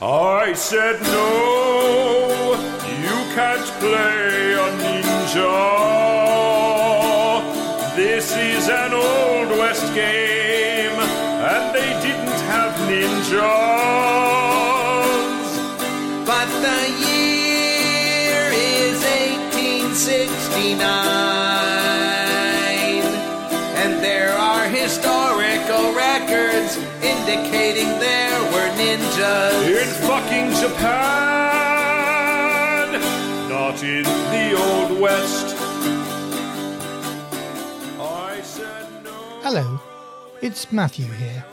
I said no, you can't play a ninja. This is an Old West game, In fucking Japan, not in the Old West. No. Hello, it's Matthew here.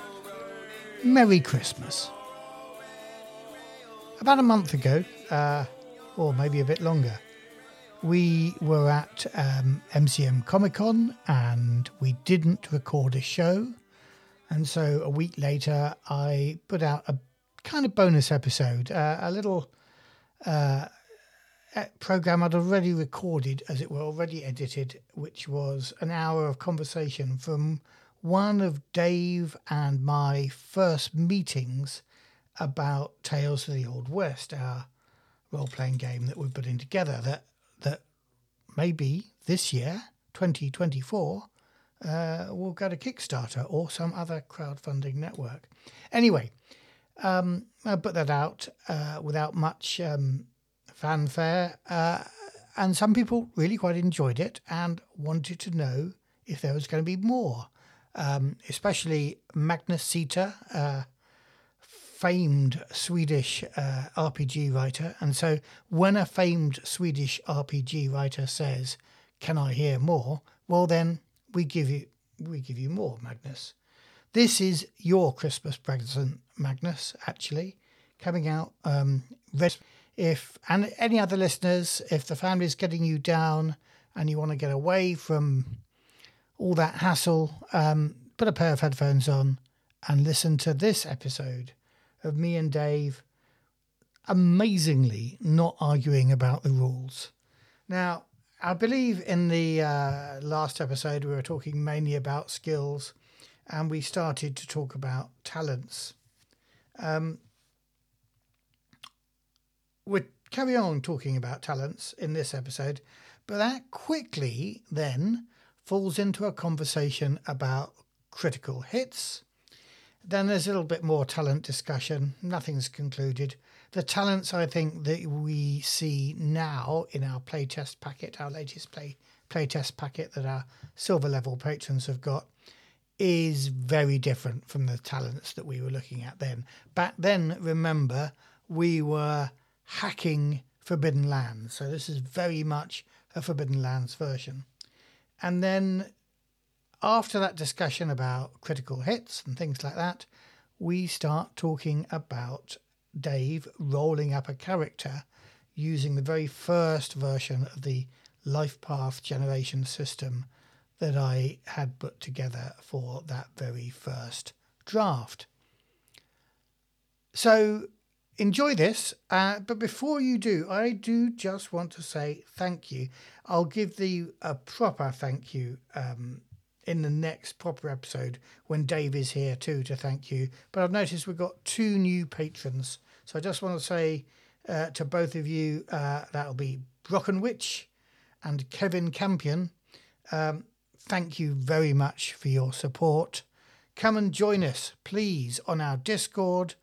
Merry Christmas. About a month ago, uh, or maybe a bit longer, we were at um, MCM Comic Con and we didn't record a show. And so a week later, I put out a kind of bonus episode, uh, a little uh, program I'd already recorded, as it were, already edited, which was an hour of conversation from one of Dave and my first meetings about Tales of the Old West, our role playing game that we're putting together. That that maybe this year, 2024, uh, will go to Kickstarter or some other crowdfunding network. Anyway, um, I put that out uh, without much um, fanfare, uh, and some people really quite enjoyed it and wanted to know if there was going to be more, um, especially Magnus Seter. Uh, famed Swedish uh, RPG writer. And so when a famed Swedish RPG writer says, "Can I hear more?" well then we give you we give you more, Magnus. This is your Christmas present, Magnus, actually, coming out um if and any other listeners, if the family's getting you down and you want to get away from all that hassle, um, put a pair of headphones on and listen to this episode of me and Dave amazingly not arguing about the rules. Now, I believe in the uh, last episode we were talking mainly about skills and we started to talk about talents. Um, we'll carry on talking about talents in this episode, but that quickly then falls into a conversation about critical hits. Then there's a little bit more talent discussion. Nothing's concluded. The talents I think that we see now in our playtest packet, our latest play playtest packet that our silver level patrons have got, is very different from the talents that we were looking at then. Back then, remember, we were hacking Forbidden Lands. So this is very much a Forbidden Lands version. And then after that discussion about critical hits and things like that, we start talking about Dave rolling up a character using the very first version of the life path generation system that I had put together for that very first draft. So enjoy this. Uh, but before you do, I do just want to say thank you. I'll give the a proper thank you um, in the next proper episode when Dave is here too to thank you. But I've noticed we've got two new patrons. So I just want to say uh, to both of you uh, that'll be Brockenwich and Kevin Campion. Um, thank you very much for your support. Come and join us, please, on our Discord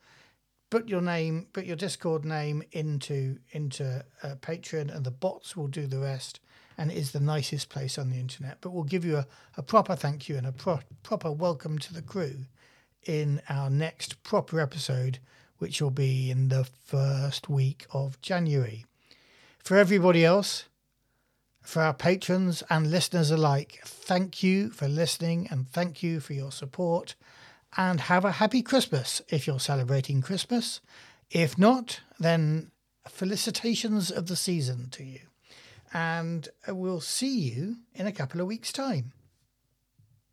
put your name, put your Discord name into into uh, Patreon, and the bots will do the rest. And it is the nicest place on the internet. But we'll give you a, a proper thank you and a pro- proper welcome to the crew in our next proper episode, which will be in the first week of January. For everybody else, for our patrons and listeners alike, thank you for listening and thank you for your support and have a happy Christmas if you're celebrating Christmas. If not, then felicitations of the season to you. And we'll see you in a couple of weeks' time.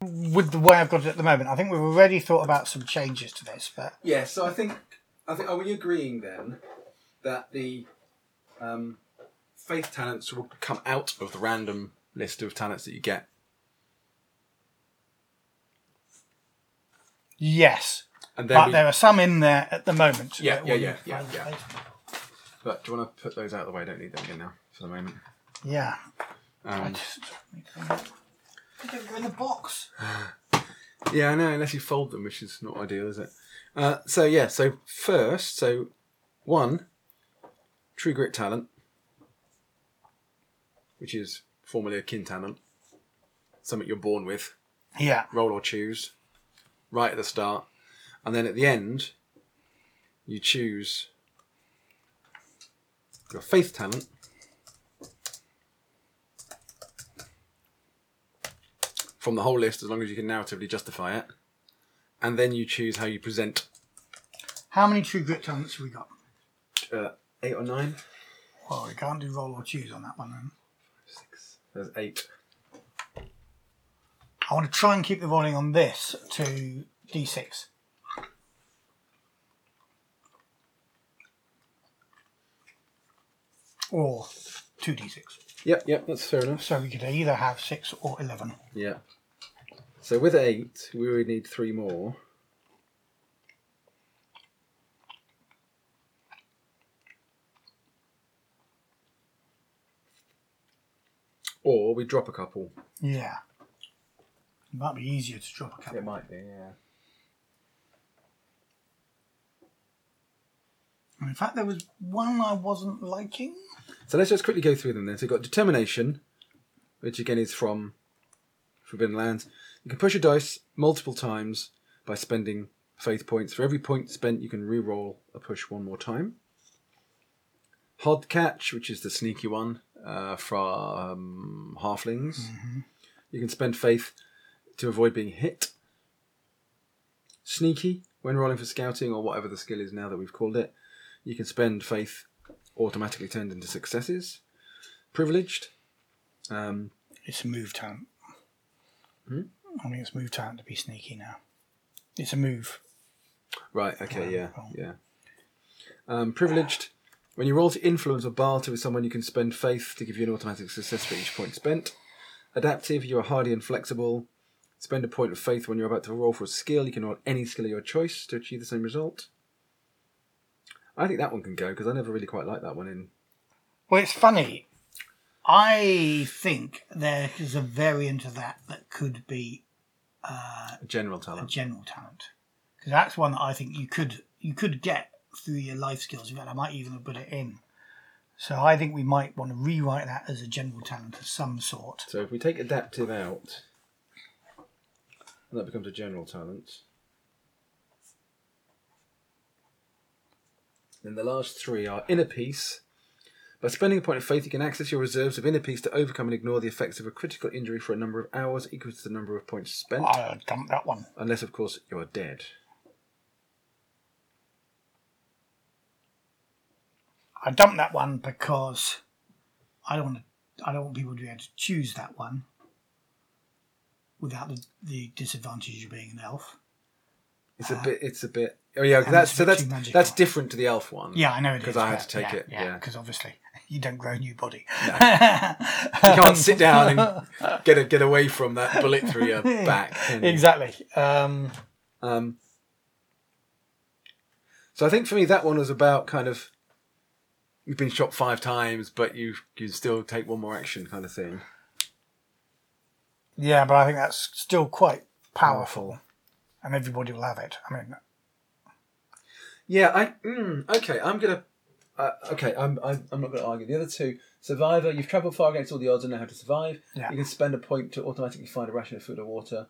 With the way I've got it at the moment, I think we've already thought about some changes to this, but Yeah, so I think I think are we agreeing then that the um, faith talents will come out of the random list of talents that you get? yes, And then But we, there are some in there at the moment. Yeah, yeah, yeah, yeah, yeah. but do you want to put those out of the way? I don't need them again now for the moment. Yeah. I Um, just need to they don't go in the box. yeah, I know, unless you fold them, which is not ideal, is it? Uh, so yeah, so first, so one, True Grit talent, which is formerly a kin talent, something you're born with. Yeah. roll or choose right at the start, and then at the end, you choose your faith talent. From the whole list, as long as you can narratively justify it, and then you choose how you present How many true grit talents have we got? uh, eight or nine. Well, we can't do roll or choose on that one then. There's eight. I want to try and keep the rolling on this to d6. Or 2d6. Yep, yep, that's fair enough. So we could either have 6 or 11. Yeah. So with eight, we would need three more. Or we drop a couple. Yeah. It might be easier to drop a couple. It might be, yeah. In fact, there was one I wasn't liking. So let's just quickly go through them then. So you've got determination, which again is from Forbidden Lands. You can push a dice multiple times by spending faith points. For every point spent, you can re-roll a push one more time. Hod catch, which is the sneaky one uh, from halflings. You can spend faith to avoid being hit. Sneaky, when rolling for scouting or whatever the skill is now that we've called it, you can spend faith automatically turned into successes. Privileged, um, It's a move talent. Hmm? I think it's move talent to be sneaky now. It's a move. right? Okay, yeah, yeah. Um, privileged, when you roll to influence or barter with someone, you can spend faith to give you an automatic success for each point spent. Adaptive, you are hardy and flexible. Spend a point of faith when you're about to roll for a skill. You can roll any skill of your choice to achieve the same result. I think that one can go because I never really quite liked that one in. Well, it's funny. I think there is a variant of that that could be uh General a talent. general talent because that's one that I think you could you could get through your life skills. In fact, I might even have put it in. So I think we might want to rewrite that as a general talent of some sort. So if we take adaptive out, and that becomes a general talent. Then the last three are inner peace. By spending a point of faith, you can access your reserves of inner peace to overcome and ignore the effects of a critical injury for a number of hours equal to the number of points spent, I'll dump that one. unless, of course, you are dead. I dumped that one because I don't want to, I don't want people to be able to choose that one without the, the disadvantage of being an elf. It's a bit. It's a bit. Oh yeah, and that's it's a so bit that's too magical. that's different to the elf one. Yeah, I know it because I had but to take it. Yeah, Yeah, because obviously you don't grow a new body. you can't sit down and get a, get away from that bullet through your back. can you? exactly. Um, Um, so I think for me that one was about kind of you've been shot five times, but you can still take one more action kind of thing. yeah, but I think that's still quite powerful, and everybody will have it. I mean, Yeah, I mm, okay. I'm gonna uh, okay. I'm, I'm I'm not gonna argue. The other two, survivor. You've travelled far against all the odds and know how to survive. Yeah. You can spend a point to automatically find a ration of food or water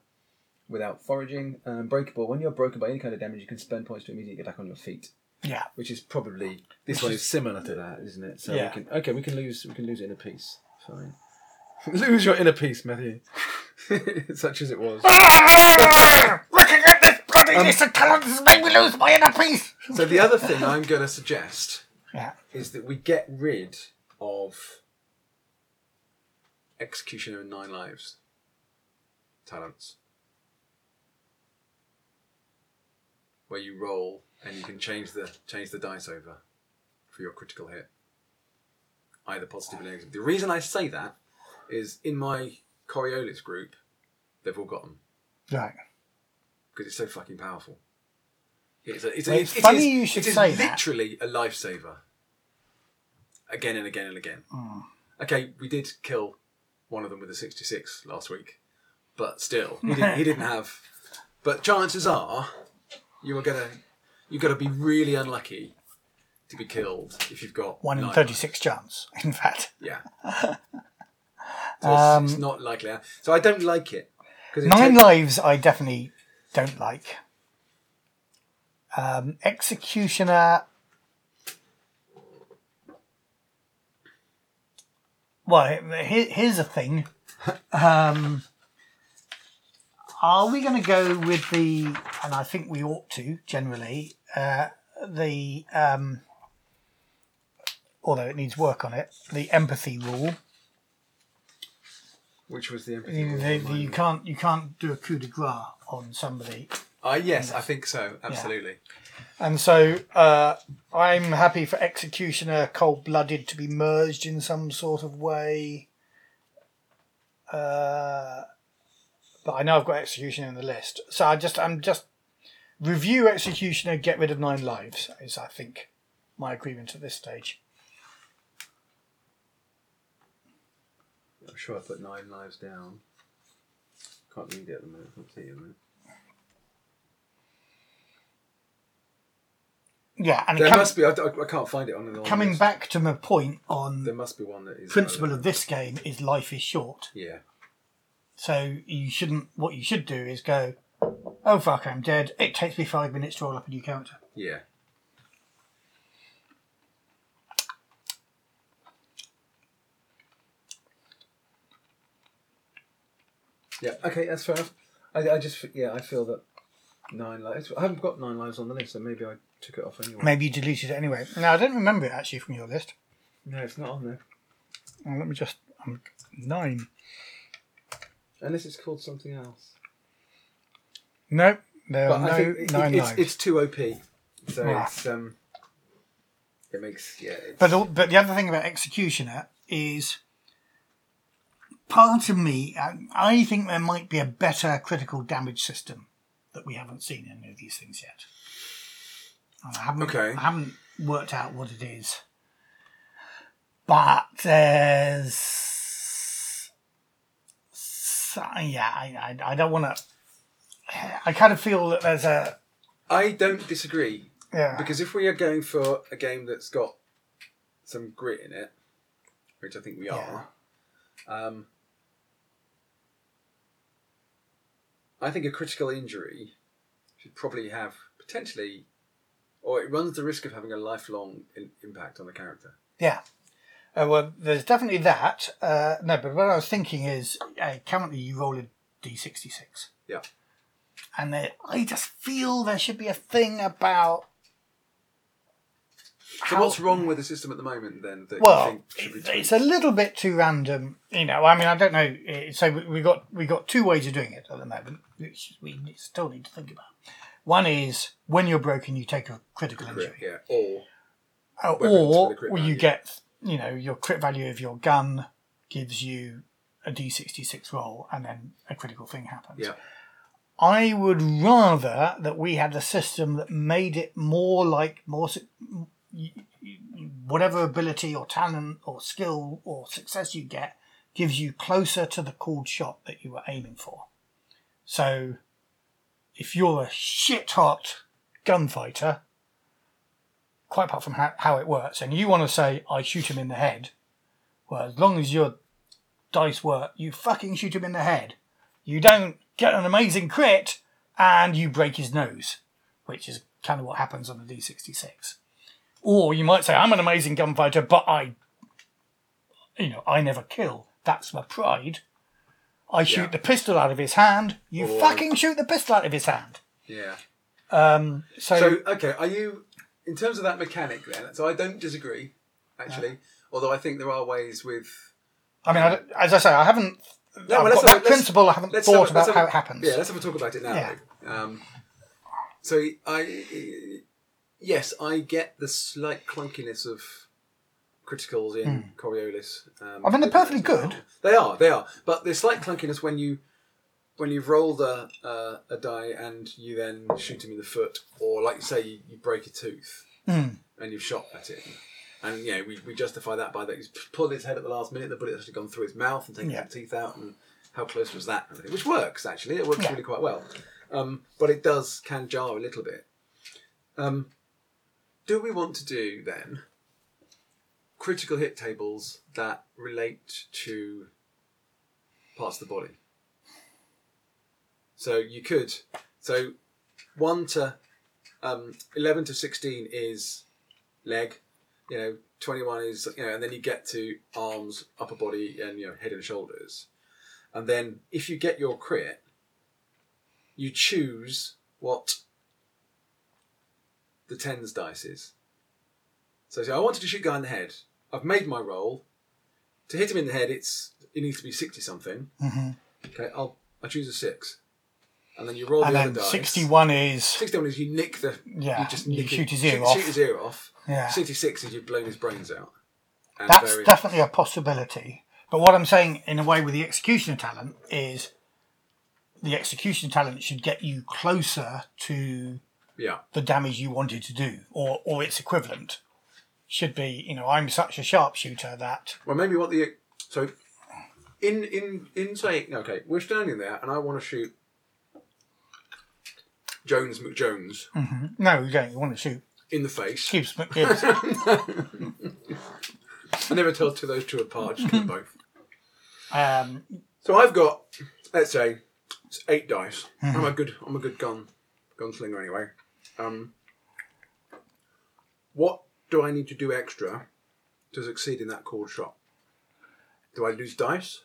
without foraging. Um, breakable. When you're broken by any kind of damage, you can spend points to immediately get back on your feet. Yeah, Which is probably this one is- is similar to that, isn't it? So Yeah. we can okay. We can lose. We can lose inner peace. Fine. lose your inner peace, Matthew. Such as it was. looking at this bloody Um, list of talents has made me lose my inner peace. So the other thing I'm going to suggest Yeah, is that we get rid of Executioner and Nine Lives talents. Where you roll and you can change the change the dice over for your critical hit. Either positive or negative. The reason I say that is in my Coriolis group, they've all got them right. because it's so fucking powerful. It's, a, it's, a, Well, it's it funny is- you should it is say that. literally a lifesaver. Again and again and again. Hmm. Okay, we did kill one of them with a 66 last week, but still, he didn't, he didn't have. But chances are, you are gonna you're got to be really unlucky to be killed if you've got One in nine 36 chance, in fact. Yeah. So it's, it's not likely. So I don't like it because Nine lives, I definitely don't like. Um, Executioner. Well, here, here's a thing. Um, are we going to go with the, and I think we ought to generally, uh, the, um, although it needs work on it, the empathy rule. which was the empathy. You, rule the- the- you can't you can't do a coup de grace on somebody, Ah, yes, I think so. Absolutely. and so uh, I'm happy for executioner cold blooded to be merged in some sort of way. Uh, but I know I've got executioner in the list, so I just I'm just review executioner, get rid of nine lives is I think my agreement at this stage. I'm sure I put nine lives down. Can't read it at the moment. See it at the moment. Yeah, and There com- must be. I, I can't find it on the on the coming list. back to my point on There must be one that is principle of this game is life is short. Yeah. So you shouldn't. What you should do is go, "Oh fuck, I'm dead." It takes me five minutes to roll up a new character. Yeah. Yeah. Okay, that's fair enough. I, I just yeah I feel that nine lives. I haven't got nine lives on the list, so maybe I took it off anyway. Maybe you deleted it anyway. No, I don't remember it actually from your list. No, it's not on there. Oh, let me just um, nine. Unless it's called something else. No, there But are I no think it, nine it's, lives. it's too OP. So Yeah. it's um. It makes yeah. It's, But all, but the other thing about executioner is part of me. I, I think there might be a better critical damage system that we haven't seen in any of these things yet. And I haven't. Okay. I haven't worked out what it is. But there's. so- Yeah, I, I, I don't want to. I kind of feel that there's a. I don't disagree Yeah. because if we are going for a game that's got some grit in it, which I think we are, um, I think a critical injury should probably have potentially, or it runs the risk of having a lifelong in, impact on the character. Yeah. Uh, well, there's definitely that. Uh, no, but what I was thinking is uh, currently you roll a d66. Yeah. And there, I just feel there should be a thing about. So how- what's wrong with the system at the moment then? That you Well, think should be it's a little bit too random, you know. I mean, I don't know. eh, So we- we got we got two ways of doing it at the moment, which we still need to think about. One is when you're broken, you take a critical injury. yeah, or Uh, or you value. get you know your crit value of your gun gives you a d66 roll and then a critical thing happens yeah, i would rather that we had a system that made it more like more whatever ability or talent or skill or success you get gives you closer to the called shot that you were aiming for so if you're a shit hot gunfighter quite apart from how, how it works, and you want to say, I shoot him in the head, well, as long as your dice work, you fucking shoot him in the head. You don't get an amazing crit and you break his nose, which is kind of what happens on the D66. Or you might say, I'm an amazing gunfighter, but I, you know, I never kill. That's my pride. I shoot Yeah. the pistol out of his hand. You Or- fucking shoot the pistol out of his hand. yeah. Um, so, So okay, are you in terms of that mechanic then? So I don't disagree, actually. Although I think there are ways with I mean, I as I say, I haven't. No, well, that a- principle. I haven't thought a- about how it happens. Yeah, let's have a talk about it now. Yeah. Um, so I yes, I get the slight clunkiness of criticals in Coriolis. Um. I mean, they're perfectly good. They are, they are, but the slight clunkiness when you when you've rolled a, uh, a die and you then shoot him in the foot, or like you say, you, you break a tooth and you've shot at him. And you know, we, we justify that by that he's pulled his head at the last minute, the bullet's actually gone through his mouth and taken Yeah. the teeth out, and how close was that? Which works actually, it works Yeah. really quite well. Um, but it does can jar a little bit. Um, do we want to do then critical hit tables that relate to parts of the body? So you could, so one to um, eleven to sixteen is leg, you know, twenty one is you know, and then you get to arms, upper body, and you know, head and shoulders, and then if you get your crit, you choose what the tens dice is. So, say I wanted to shoot guy in the head. I've made my roll. To hit him in the head, it's it needs to be sixty something. Mm-hmm. Okay, I'll I choose a six, and then you roll and the other dice. 61 is. 61 is you nick the. Yeah, you just you nick shoot it- his ear shoot, off. Shoot his ear off. Yeah. 66 is you've blown his brains out. And That's very- definitely a possibility. But what I'm saying, in a way, with the executioner talent is the execution talent should get you closer to Yeah. the damage you wanted to do, or or its equivalent. Should be, you know, I'm such a sharpshooter that Well, maybe what the. So, in in in saying okay, we're standing there, and I want to shoot Jones McJones no, you don't. You want to shoot in the face. Gibbs McGibbs. I never tell two those two apart. Just do both. um, So I've got, let's say, it's eight dice. I'm a good, I'm a good gun, gunslinger anyway. Um, what do I need to do extra to succeed in that called shot? Do I lose dice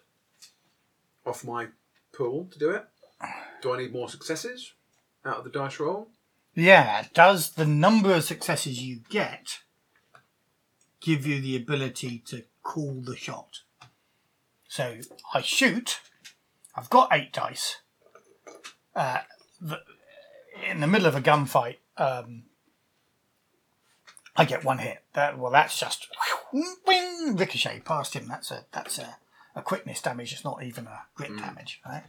off my pool to do it? Do I need more successes out of the dice roll? yeah, does the number of successes you get give you the ability to call the shot? So I shoot. I've got eight dice. Uh, the, in the middle of a gunfight, um, I get one hit. That well, that's just wing, ricochet past him. That's a that's a, a quickness damage. It's not even a grit damage, right?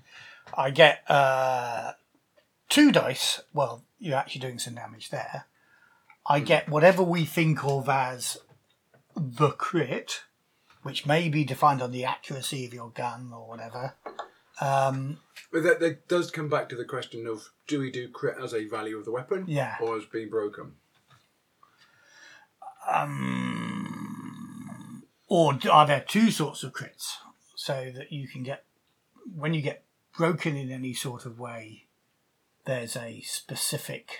I get uh, two dice. Well, you're actually doing some damage there. I get whatever we think of as the crit, which may be defined on the accuracy of your gun or whatever. Um, but that, that does come back to the question of do we do crit as a value of the weapon, Yeah. or as being broken? Um, or are there two sorts of crits so that you can get when you get broken in any sort of way? There's a specific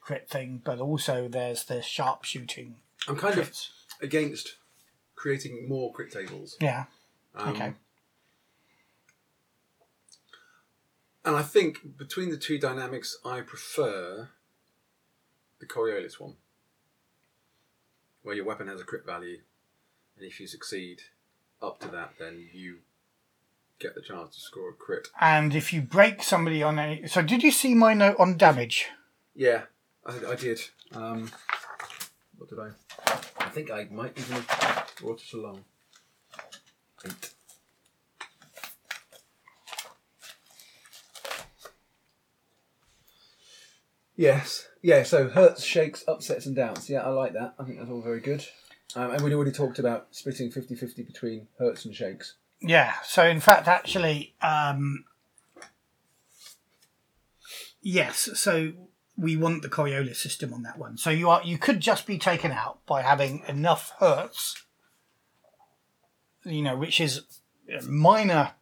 crit thing, but also there's the sharpshooting I'm kind of against creating more crit tables. Yeah. Um, Okay. And I think between the two dynamics, I prefer the Coriolis one, where your weapon has a crit value, and if you succeed up to that, then you get the chance to score a crit. And if you break somebody on any, so did you see my note on damage? Yeah, I, I did. Um, what did I? I think I might even have brought it along. Eight. Yes, yeah. So hurts, shakes, upsets, and downs. Yeah, I like that. I think that's all very good. Um, and we'd already talked about splitting 50-50 between hurts and shakes. Yeah. So in fact, actually, um, yes. So we want the Coriolis system on that one. So you are you could just be taken out by having enough hurts, you know, which is minor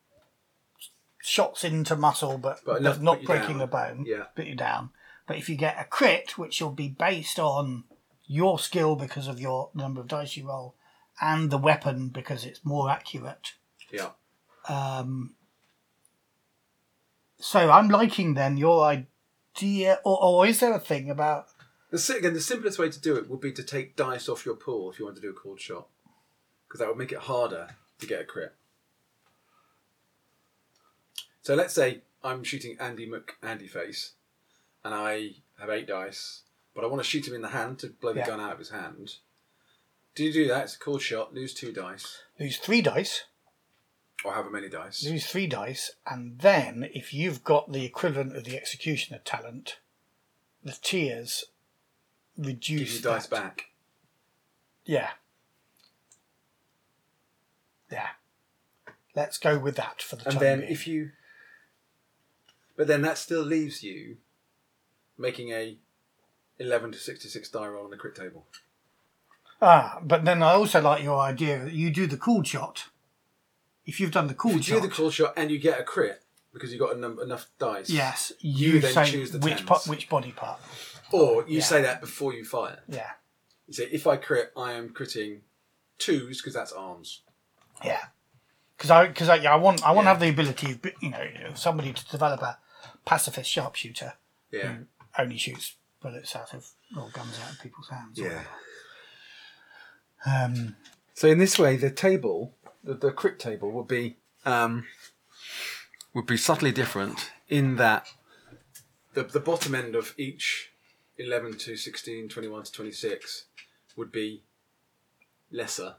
shots into muscle, but, But enough not breaking down. the bone. Yeah. put you down. But if you get a crit, which will be based on your skill because of your number of dice you roll, and the weapon because it's more accurate. Yeah. Um, so I'm liking then your idea, or, or is there a thing about? The, again, the simplest way to do it would be to take dice off your pool if you want to do a called shot, because that would make it harder to get a crit. So let's say I'm shooting Andy Mc Andy face, and I have eight dice, but I want to shoot him in the hand to blow the Yeah. gun out of his hand. Do you do that? It's a called shot. Lose two dice. Lose three dice. Or however many dice. Use three dice, and then if you've got the equivalent of the executioner talent, the tiers reduce Give you dice that. back. Yeah. Yeah. Let's go with that for the And time then being. if you. But then that still leaves you making a 11 to 66 die roll on the crit table. Ah, but then I also like your idea that you do the cool shot. If you've done the cool If you shot, do the call shot and you get a crit because you got enough, enough dice. yes, You you, then say choose the which tens. part, which body part. Or you Yeah. say that before you fire. Yeah, You say, if I crit, I am critting twos because that's arms. yeah. Because I, because I, yeah, I want, I want to have the ability of, you know, somebody to develop a pacifist sharpshooter Yeah. who only shoots bullets out of or guns out of people's hands. Yeah. Um, So in this way, the table, the, the crit table, would be um, would be subtly different in that the the bottom end of each eleven to 16, 21 to twenty six would be lesser,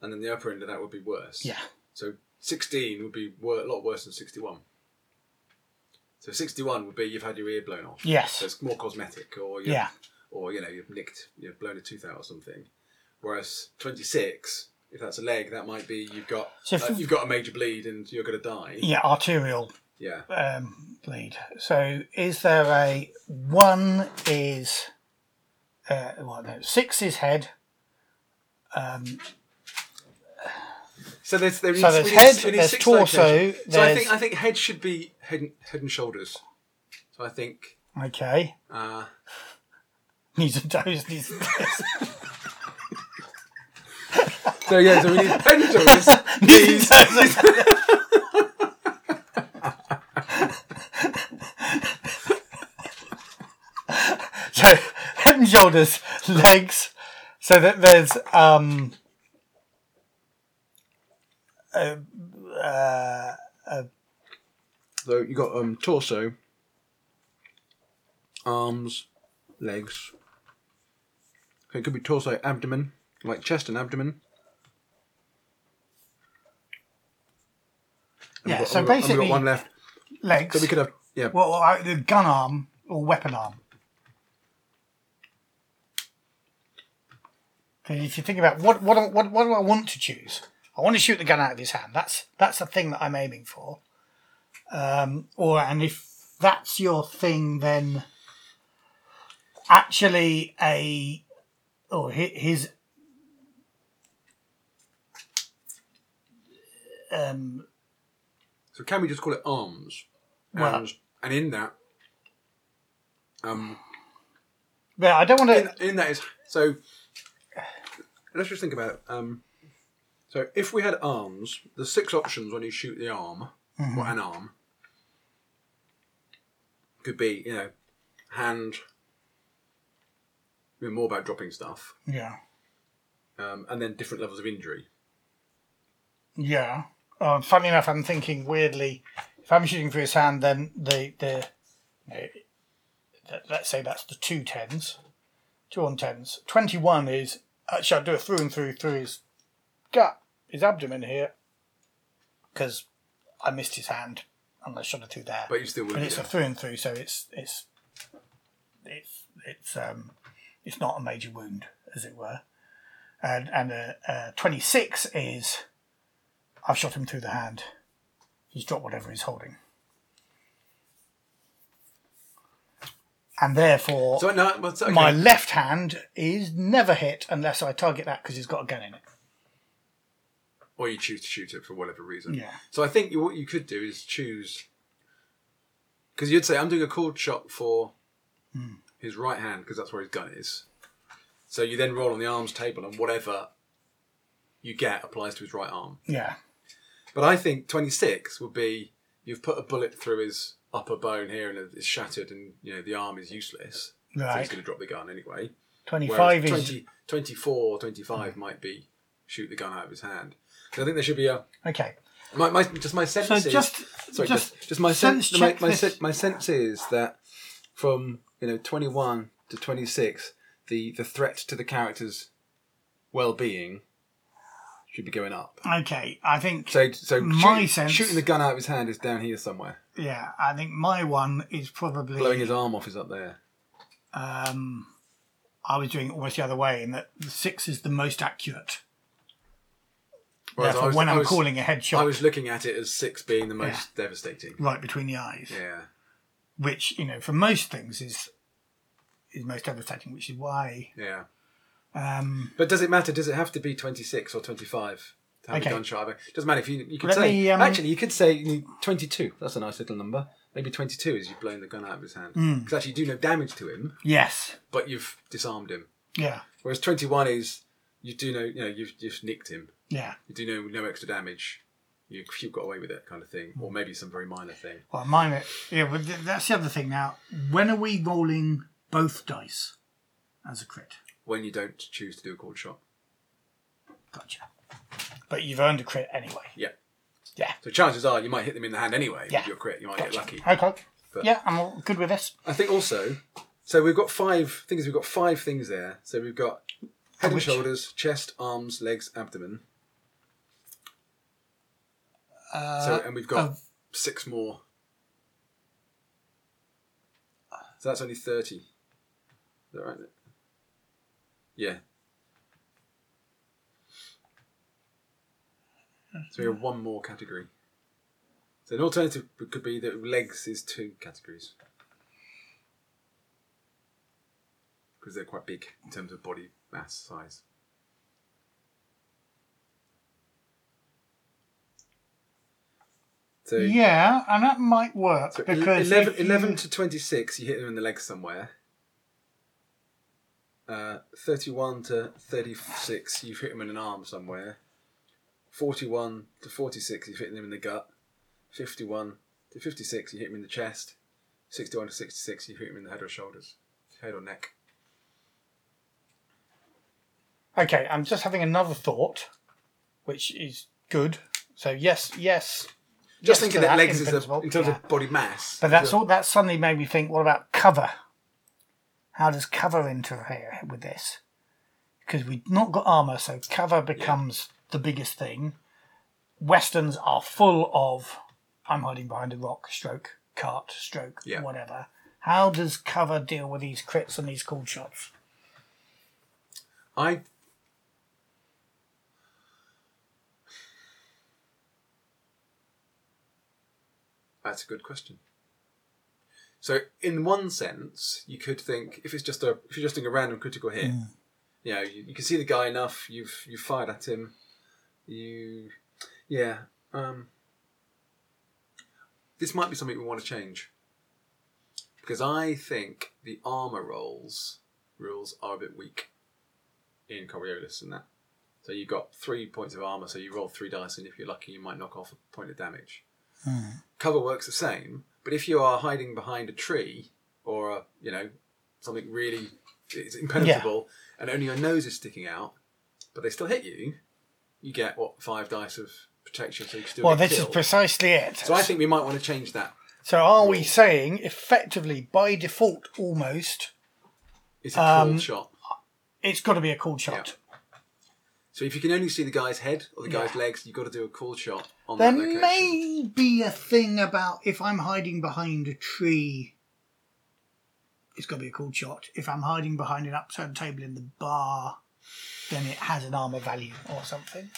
and then the upper end of that would be worse. yeah, So sixteen would be wor- a lot worse than sixty one. So sixty one would be you've had your ear blown off. Yes. So it's more cosmetic, or yeah, or you know you've nicked, you've blown a tooth out or something. Whereas twenty six, if that's a leg, that might be you've got So uh, you've got a major bleed and you're going to die. yeah. Arterial Yeah. um, bleed. So is there a one is uh, well no six is head. Um, So there's there So there's head, need there's six torso, locations. So I think I think head should be head and, head and shoulders. So I think okay, uh, knees and toes, knees and toes. so yeah. So we need head and shoulders. knees so head and shoulders, legs. So that there's um. Uh, uh, So you got um torso, arms, legs. Okay, it could be torso, abdomen, like chest and abdomen. And Yeah, got- so and we've we've basically- got one left. legs. So we could have yeah. Well, I- the gun arm or weapon arm. Because if you think about what what do- what what do I want to choose? I want to shoot the gun out of his hand. That's that's the thing that I'm aiming for. Um, or and if that's your thing, then actually a or hi- his um, So can we just call it arms? Well- and, and in that, um, but I don't want to. in that is so. Let's just think about it. Um, so if we had arms, the six options when you shoot the arm or an arm could be, you know, hand. We're more about dropping stuff, Yeah. um, and then different levels of injury. Yeah. Uh, funny enough, I'm thinking weirdly. If I'm shooting for his hand, then the the you know, let- let's say that's the two tens, two on tens. Twenty one is actually I'll do it through and through through his gut, his abdomen here, because I missed his hand and I shot it through there. But you still But would. it's a through and through, so it's it's it's it's um it's not a major wound, as it were. And and a, a twenty six is I've shot him through the hand. He's dropped whatever he's holding, and therefore So no, okay. my left hand is never hit unless I target that because he's got a gun in it. or you choose to shoot it for whatever reason. Yeah. So I think you, what you could do is choose because you'd say I'm doing a called shot for Hmm. his right hand because that's where his gun is. So you then roll on the arms table and whatever you get applies to his right arm. Yeah, But I think 26 would be you've put a bullet through his upper bone here and it's shattered and you know the arm is useless. So he's going to drop the gun anyway. Twenty Whereas is 20, 24, 25 hmm. might be shoot the gun out of his hand. So I think there should be a okay. my, my just my sense So is just sorry, just just, just my sense sense my, my, sen- my sense is that from you know 21 to 26 the the threat to the character's well-being should be going up. Okay, I think So, so My shoot- sense- shooting the gun out of his hand is down here somewhere. yeah, I think my one is probably Blowing his arm off is up there. um, I was doing it almost the other way, in that the six is the most accurate. Whereas Therefore, I was- when I I'm was- calling a headshot, I was looking at it as six being the most devastating. right between the eyes, Yeah. which you know for most things is is most devastating, which is why. Yeah. Um, But does it matter? Does it have to be 26 or 25 to have Okay. a gunshot? It doesn't matter if you, you could Let say. me, um, actually, you could say 22. That's a nice little number. Maybe 22 is you've blown the gun out of his hand. Hmm. Because actually, you do no damage to him, yes, but you've disarmed him. yeah, Whereas 21 is you do no, you know, you've you've nicked him. yeah. You do no no extra damage. You, you've got away with it, kind of thing, or maybe some very minor thing. Well, mine, yeah, but th- that's the other thing. Now, when are we rolling both dice as a crit? When you don't choose to do a called shot. Gotcha. But you've earned a crit anyway. Yeah. Yeah. So chances are you might hit them in the hand anyway Yeah. with your crit. You might Gotcha. get lucky. Okay. But- yeah, I'm all good with this. I think also, so we've got five things. We've got five things there. So we've got head and Which- shoulders, chest, arms, legs, abdomen. so uh, and we've got of- six more. So that's only thirty. Is that right? Yeah. So we have one more category. So an alternative could be that legs is two categories. Because they're quite big in terms of body mass size. So, Yeah, and that might work so because 11, if you- 11 to 26, you hit them in the legs somewhere. Uh, 31 to 36, you've hit him in an arm somewhere. 41 to 46, you've hit him in the gut. 51 to 56, you hit him in the chest. 61 to 66, you hit him in the head or shoulders. Head or neck. Okay, I'm just having another thought, which is good. So yes, yes. Just yes thinking to that legs is a, in terms yeah. of body mass. But that's all. That suddenly made me think. What about cover? How does cover interfere with this? Because we've not got armor, so cover becomes the biggest thing. Westerns are full of I'm hiding behind a rock, stroke, cart, stroke, Yeah. whatever. How does cover deal with these crits and these cool shots? I That's a good question. So, in one sense, you could think if it's just a if you're just doing a random critical hit, you know, you, you can see the guy enough. You've you fired at him. You, yeah. Um, this might be something we want to change because I think the armor rolls rules are a bit weak in Coriolis and that. So you've got three points of armor, so you roll three dice, and if you're lucky, you might knock off a point of damage. Cover works the same, but if you are hiding behind a tree or a, you know something really it's impenetrable, and only your nose is sticking out, but they still hit you, you get what five dice of protection, so you can still Well, this is precisely it. so I think we might want to change that. So are we saying effectively by default almost It's a Um, called shot. it's got to be a cool shot? So if you can only see the guy's head or the guy's legs, you've got to do a cool shot There that may be a thing about if I'm hiding behind a tree, it's got to be a cool shot. If I'm hiding behind an upturned table in the bar, then it has an armor value or something.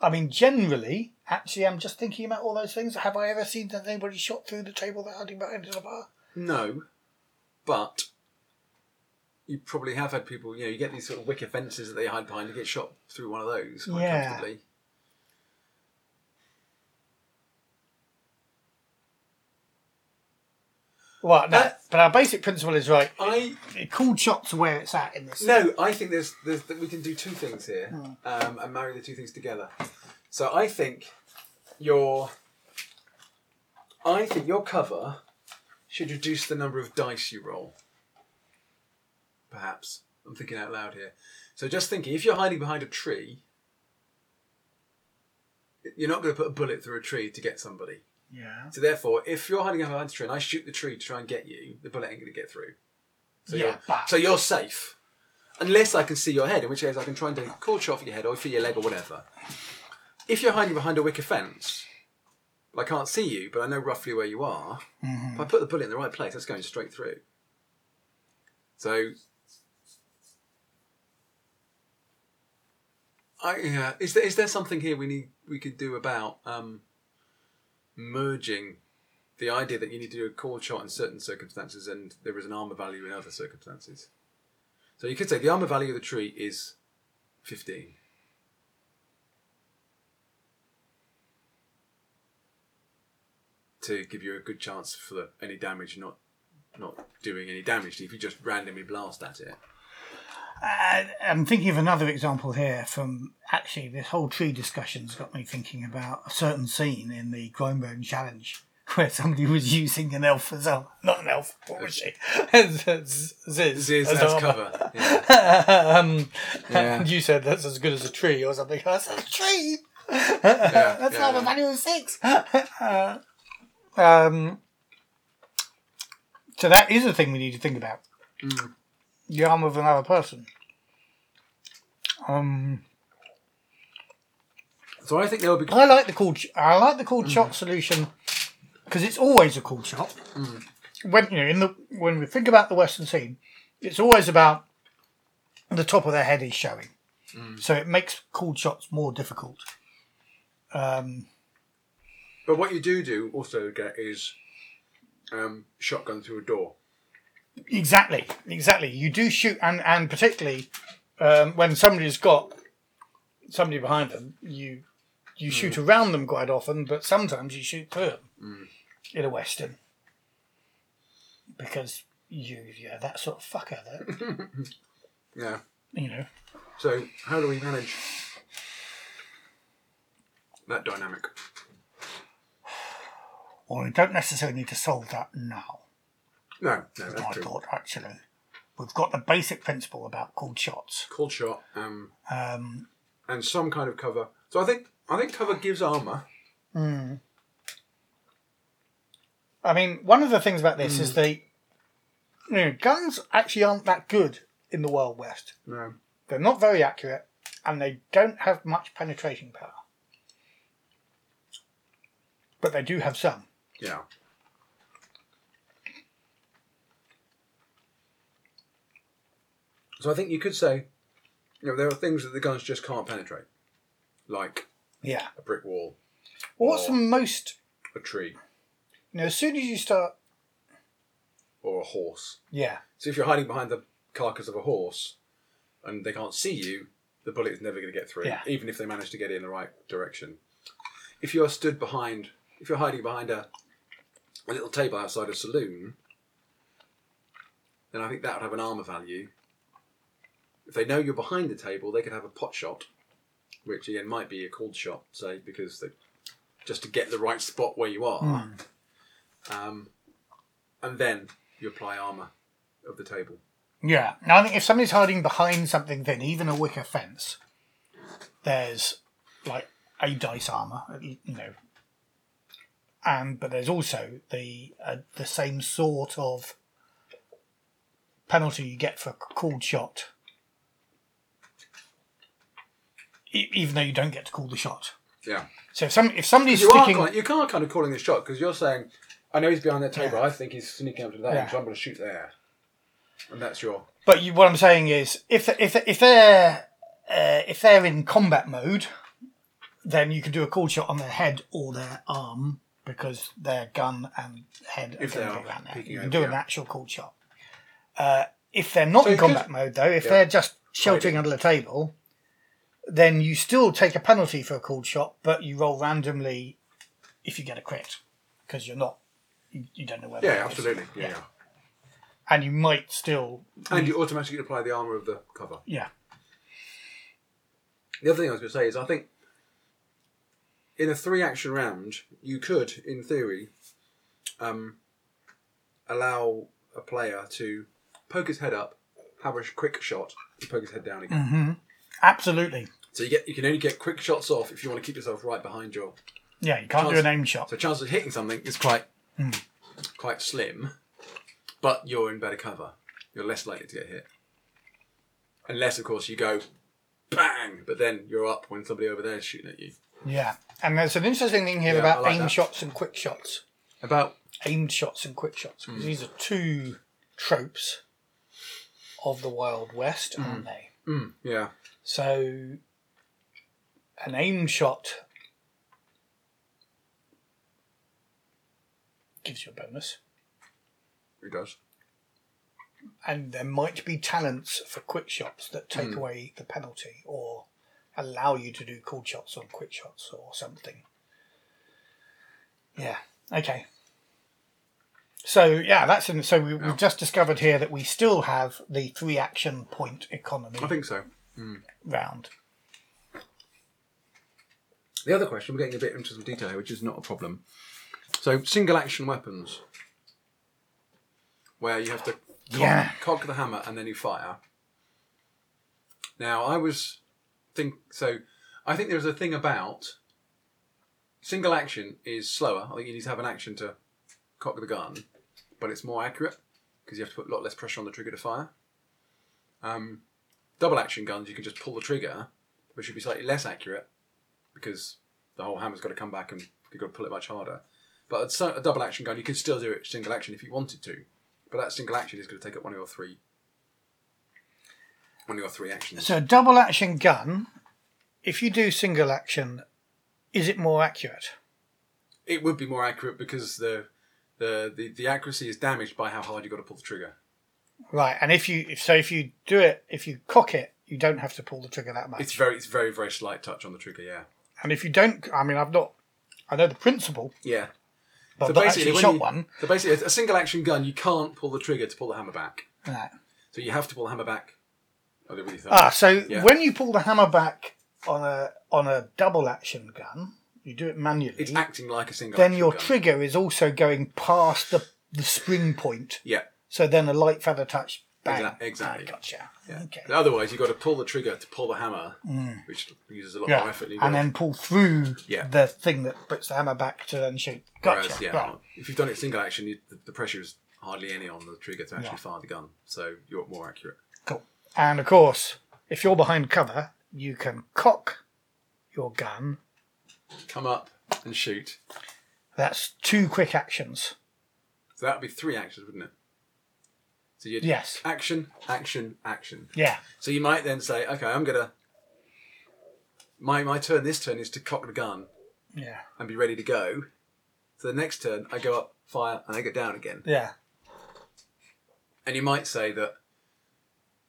I mean, generally, actually, I'm just thinking about all those things. Have I ever seen that anybody shot through the table they're hiding behind in a bar? No, but you probably have had people. You know, you get these sort of wicker fences that they hide behind. You get shot through one of those quite Yeah. comfortably. Well, no, Uh, but our basic principle is right. I Cool shots are where it's at in this. no, I think there's, there's that we can do two things here Hmm. um, and marry the two things together. So I think your I think your cover should reduce the number of dice you roll. Perhaps I'm thinking out loud here. So just thinking, if you're hiding behind a tree, you're not going to put a bullet through a tree to get somebody. Yeah. So therefore, if you're hiding behind a tree and I shoot the tree to try and get you, the bullet ain't going to get through. So Yeah, you're so you're safe. Unless I can see your head, in which case I can try and do a for your head or for your leg or whatever. If you're hiding behind a wicker fence, I can't see you, but I know roughly where you are. Mm-hmm. If I put the bullet in the right place, that's going straight through. So, I yeah, is there is there something here we need we could do about um, merging the idea that you need to do a call shot in certain circumstances and there is an armor value in other circumstances? So you could say the armor value of the tree is fifteen. To give you a good chance for any damage not not doing any damage if you just randomly blast at it. Uh, I'm thinking of another example here from actually this whole tree discussion's got me thinking about a certain scene in the Grindbone Challenge where somebody was using an elf as a not an elf, what was she? Ziz, Ziz as as cover. Yeah. um, Yeah. and you said that's as good as a tree or something. That's a tree. Yeah, That's yeah, not a yeah. value of six. Uh, um, so that is a thing we need to think about. Mm. The arm of another person. Um, So I think there will be. I like the cool. I like the cool shot solution because it's always a cool shot. When you know, in the when we think about the Western scene, it's always about the top of their head is showing, so it makes cool shots more difficult. Um, But what you do do also get is um, shotgun through a door. Exactly, exactly. You do shoot, and and particularly um, when somebody's got somebody behind them, you you shoot around them quite often, but sometimes you shoot through them in a western because you you're that sort of fucker that Yeah. you know. So how do we manage that dynamic? Well, we don't necessarily need to solve that now. No, no, I that's true. thought actually, we've got the basic principle about called shots. Called shot um, Um, and some kind of cover. So I think I think cover gives armor. I mean, one of the things about this is the you know, guns actually aren't that good in the Wild West. No. They're not very accurate, and they don't have much penetration power. But they do have some. Yeah. So I think you could say, you know, there are things that the guns just can't penetrate, like Yeah. a brick wall, Well, what's the most? a tree, You know, as soon as you start, or a horse. yeah, So if you're hiding behind the carcass of a horse and they can't see you, the bullet is never going to get through, Yeah. even if they manage to get it in the right direction. If you're stood behind, if you're hiding behind a, a little table outside a saloon, then I think that would have an armor value. If they know you're behind the table, they could have a pot shot, which again might be a called shot, say, because they just to get the right spot where you are. Um, and then you apply armor of the table. yeah. Now I think if somebody's hiding behind something then even a wicker fence, there's like a dice armor, you know, and but there's also the uh, the same sort of penalty you get for a called shot, even though you don't get to call the shot. Yeah. So if some if somebody's You are, sticking, kind- you can't kind of calling the shot because you're saying, I know he's behind that table. Yeah. I think he's sneaking up to that, Yeah. so I'm going to shoot there. And that's your. But you, what I'm saying is, if if if they're uh, if they're in combat mode, then you can do a call shot on their head or their arm because their gun and head are going to be around there. You can do an yeah. actual call shot. Uh, if they're not So in you could- combat mode, though, if they're just sheltering under the table, then you still take a penalty for a called shot, but you roll randomly if you get a crit because you're not. You, you don't know where. Yeah, absolutely. Yeah, Yeah. yeah. And you might still. And you automatically apply the armor of the cover. Yeah. The other thing I was going to say is I think in a three action round, you could, in theory, um, allow a player to poke his head up, have a quick shot, and poke his head down again. Absolutely. So you get you can only get quick shots off if you want to keep yourself right behind your Yeah, you can't do Chance- an aim shot. So chance of hitting something is quite quite slim, but you're in better cover. you're less likely to get hit. Unless, of course, you go bang, but then you're up when somebody over there is shooting at you. Yeah. And there's an interesting thing here Yeah, about like aim that. shots and quick shots. About Aimed shots and quick shots. Hmm. 'Cause These are two tropes of the Wild West, Hmm. aren't they? yeah, So, an aim shot gives you a bonus, it does. and there might be talents for quick shots that take Hmm. away the penalty or allow you to do cool shots on quick shots or something. Yeah. Okay. So yeah, that's in, so we, we've just discovered here that we still have the three action point economy I think so. Round. The other question, we're getting a bit into some detail here, which is not a problem. So, single action weapons, where you have to cock, Yeah. cock the hammer and then you fire. Now, I was think so. I think there's a thing about single action is slower. I think you need to have an action to cock the gun, but it's more accurate because you have to put a lot less pressure on the trigger to fire. Um, double action guns, you can just pull the trigger, which would be slightly less accurate because the whole hammer's got to come back and you've got to pull it much harder. But a, a double action gun, you can still do it single action if you wanted to, but that single action is going to take up one of your three, one of your three actions. So a double action gun, if you do single action, is it more accurate? It would be more accurate because the the, the, the accuracy is damaged by how hard you've got to pull the trigger. Right, and if you if- so if you do it if you cock it, you don't have to pull the trigger that much. It's very it's very very slight touch on the trigger. Yeah, and if you don't, I mean, I've not, I know the principle, yeah. but So I've not basically, actually when shot you, one. so basically, a single action gun, you can't pull the trigger to pull the hammer back. Right. So you have to pull the hammer back. Oh, really. Ah, so Yeah. when you pull the hammer back on a on a double action gun, you do it manually. It's acting like a single. then your gun. trigger is also going past the the spring point. Yeah. So then a light feather touch. Bang. Exac- exactly. Ah, gotcha. Okay. Otherwise, you've got to pull the trigger to pull the hammer, which uses a lot more Mm. Yeah, effort. You've and got- then pull through Yeah. the thing that puts the hammer back to then shoot. Gotcha. Whereas, yeah, Right. if you've done it single action, you, the, the pressure is hardly any on the trigger to actually Yeah. fire the gun, so you're more accurate. Cool. And of course, if you're behind cover, you can cock your gun. Come up and shoot. That's two quick actions. So that would be three actions, wouldn't it? So you'd Yes. action, action, action. Yeah. So you might then say, okay, I'm gonna. My my turn this turn is to cock the gun Yeah. and be ready to go. So the next turn, I go up, fire, and I get down again. Yeah. And you might say that,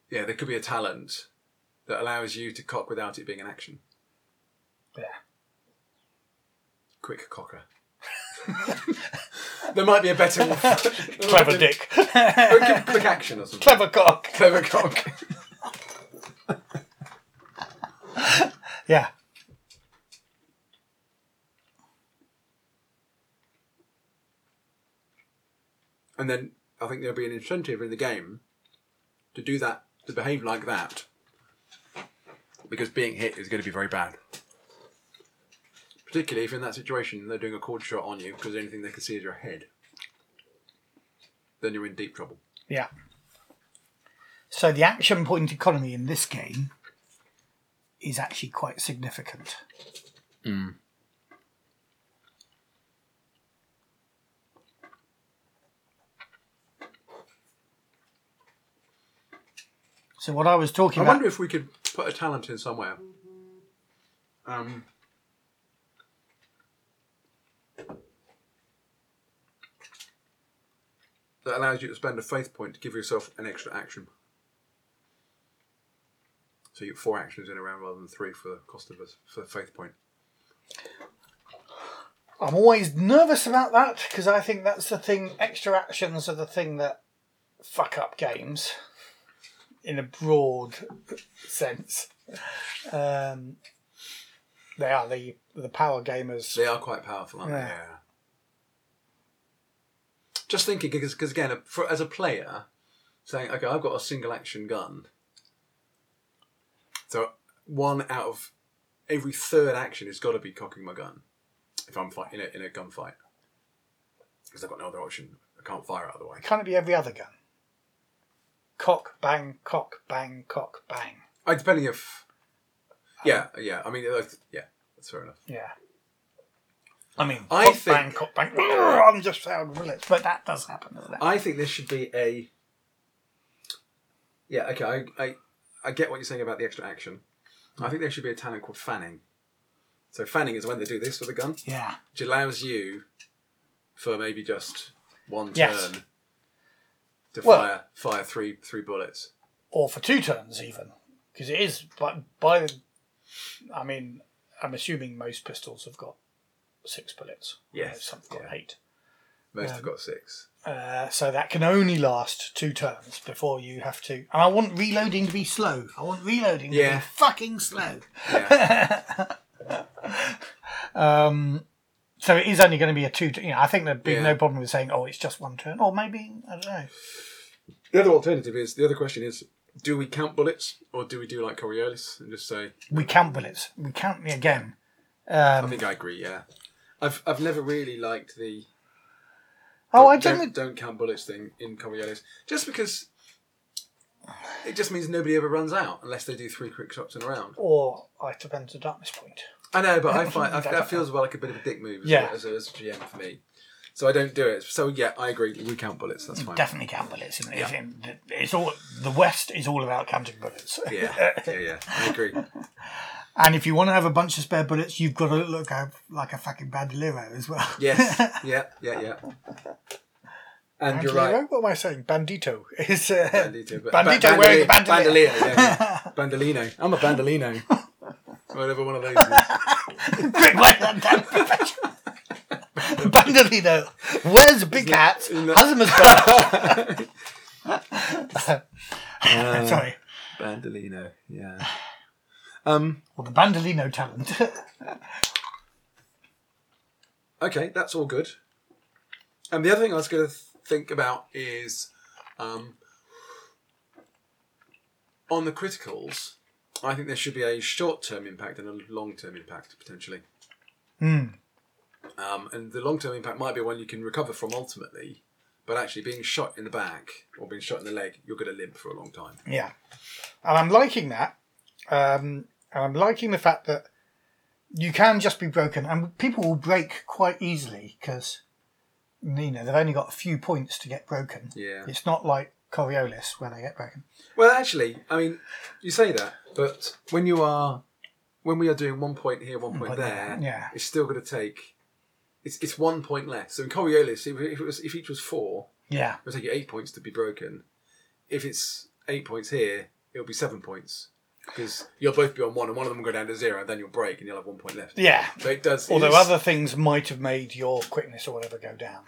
yeah, there could be a talent that allows you to cock without it being an action. Yeah. Quick cocker. there might be a better one. Clever dick. Quick, quick action or something. Clever cock. Clever cock. Yeah. And then I think there'll be an incentive in the game to do that, to behave like that, because being hit is going to be very bad. Particularly if in that situation they're doing a called shot on you because the only thing they can see is your head. Then you're in deep trouble. Yeah. So the action point economy in this game is actually quite significant. So what I was talking I about, wonder if we could put a talent in somewhere. Um, that allows you to spend a faith point to give yourself an extra action. So you get four actions in a round rather than three for the cost of a for a faith point. I'm always nervous about that because I think that's the thing. Extra actions are the thing that fuck up games in a broad sense. Um, they are the the power gamers. They are quite powerful, aren't they? Yeah. Just thinking, because again, for, as a player, saying, okay, I've got a single action gun. So one out of every third action has got to be cocking my gun if I'm fighting in a, in a gunfight. Because I've got no other option. I can't fire it otherwise. Can't it be every other gun? cock, bang, cock, bang, cock, bang. I depending if. Yeah, yeah. I mean, uh, yeah, that's fair enough. Yeah. I mean, I think- bang, cock, bang. I'm just saying bullets, but that does happen, doesn't it? I think this should be a. Yeah, okay. I, I, I get what you're saying about the extra action. I think there should be a talent called fanning. So fanning is when they do this with a gun, yeah. which allows you, for maybe just one Yes. turn, to Well- fire fire three three bullets. Or for two turns, even. Because it is, by, by. I mean, I'm assuming most pistols have got six bullets. Yes, Some have got yeah. eight. Most have got six. Uh, so that can only last two turns before you have to. And I want reloading to be slow. I want reloading to be fucking slow. Yeah, Um, so it is only going to be a two. You know, I think there'd be Yeah. no problem with saying, "Oh, it's just one turn," or maybe I don't know. the other alternative is the other question is: Do we count bullets or do we do like Coriolis and just say? We count bullets. We count me again. I Um, think I agree. Yeah, I've I've never really liked the oh, I don't, don't. don't count bullets thing in Coriolis just because it just means nobody ever runs out unless they do three quick shots in a round. Or I them to darkness point. I know, but I find I, that feels well like a bit of a dick move as, Yeah. as, a, as a GM for me. So I don't do it. So yeah, I agree. We count bullets. That's fine. Definitely count bullets. It? It's, in- it's all the West is all about counting bullets. Yeah, yeah, yeah. I agree. And if you want to have a bunch of spare bullets, you've got to look out like a fucking bandolero as well. Yes. Yeah, yeah, yeah. And you're right. What am I saying? Bandito is uh, Bandito, Bandito ba- wearing a bandoli- bandolier. bandolier, yeah, yeah. Bandolino. I'm a bandolino. Whatever one of those is. That damn profession? Bandolino. Where's the big hat? that- Husband's got. Uh, Sorry. Bandolino, yeah. Um, Well, the Bandolino talent. okay, that's all good. And the other thing I was going to think about is um, on the criticals, I think there should be a short term impact and a long term impact potentially. Hmm. Um, and the long term impact might be one you can recover from ultimately, but actually being shot in the back or being shot in the leg, you're going to limp for a long time. yeah. And I'm liking that. Um, and I'm liking the fact that you can just be broken, and people will break quite easily because you know they've only got a few points to get broken. Yeah. It's not like Coriolis where they get broken. Well, actually, I mean, you say that, but when you are, when we are doing one point here, one point point there, yeah. it's still going to take. It's, it's one point less. So in Coriolis, if, if it was if each was four, Yeah. it would take you eight points to be broken. If it's eight points here, it'll be seven points because you'll both be on one, and one of them will go down to zero, and then you'll break, and you'll have one point left. Yeah. So it does. Although other things might have made your quickness or whatever go down.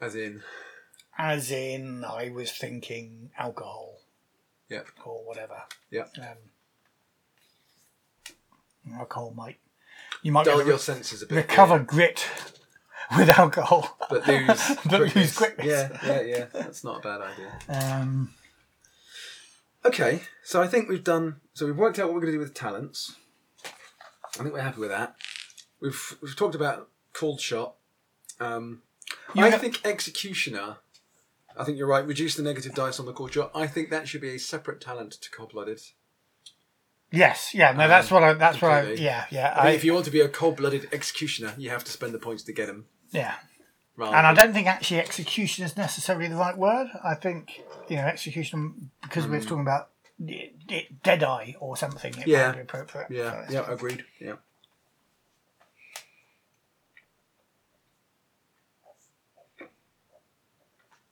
as in, As in, I was thinking alcohol yeah, or whatever. yeah, Um, alcohol might. You might dull your senses a bit. recover grit with alcohol. but lose, But lose quickness. Yeah, yeah, yeah. That's not a bad idea. Um, Okay, so I think we've done. So we've worked out what we're going to do with talents. I think we're happy with that. We've we've talked about called shot. Um, You I ha- think executioner. I think you're right. Reduce the negative dice on the called shot. I think that should be a separate talent to cold blooded. yes, yeah, no, that's what I. That's what I. completely. Yeah, yeah, I I, if you want to be a cold blooded executioner, you have to spend the points to get them. yeah. Rather And I don't think actually execution is necessarily the right word. I think you know execution because we're hmm. talking about it, it, dead eye or something. It Yeah. might be appropriate. Yeah, yeah, agreed. Yeah.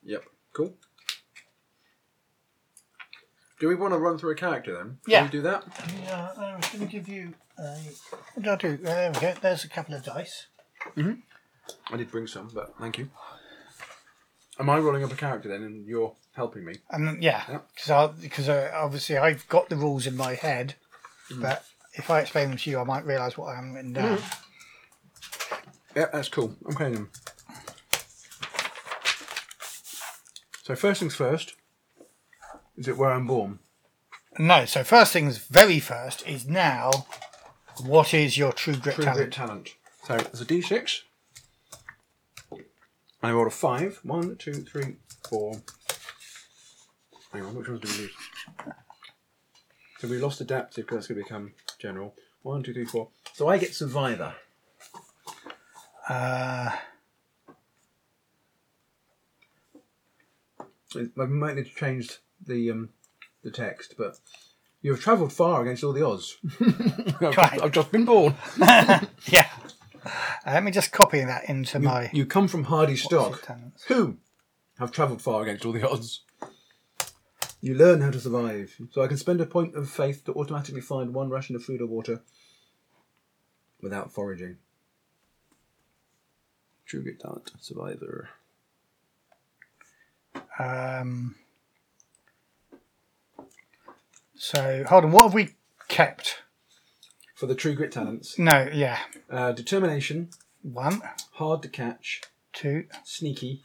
Yep. Cool. Do we want to run through a character then? Can Yeah. we do that? Yeah, I was going to give you a. What did I do? There we go. There's a couple of dice. Mm-hmm. I did bring some, but thank you. Am I rolling up a character then, and you're helping me? And yeah, Yeah. because because uh, obviously I've got the rules in my head, but if I explain them to you, I might realise what I haven't written down. Yeah, that's cool. I'm playing them. So first things first. Is it where I'm born? No, so first things very first is now. What is your true grit True talent? grit talent. So there's a D6. I rolled a five. One, two, three, four. Hang on, which ones do we lose? So we lost adaptive because that's going to become general. One, two, three, four. So I get survivor. Uh, I might need to change the um, the text, but you have travelled far against all the odds. I've, Right. I've just been born. yeah. Uh, let me just copy that into my. You come from hardy stock. Who have travelled far against all the odds. You learn how to survive. So I can spend a point of faith to automatically find one ration of food or water without foraging. True good talent, survivor. Um, so hold on. What have we kept? For the true grit talents, No. Yeah. uh, determination, One, hard to catch, two, sneaky,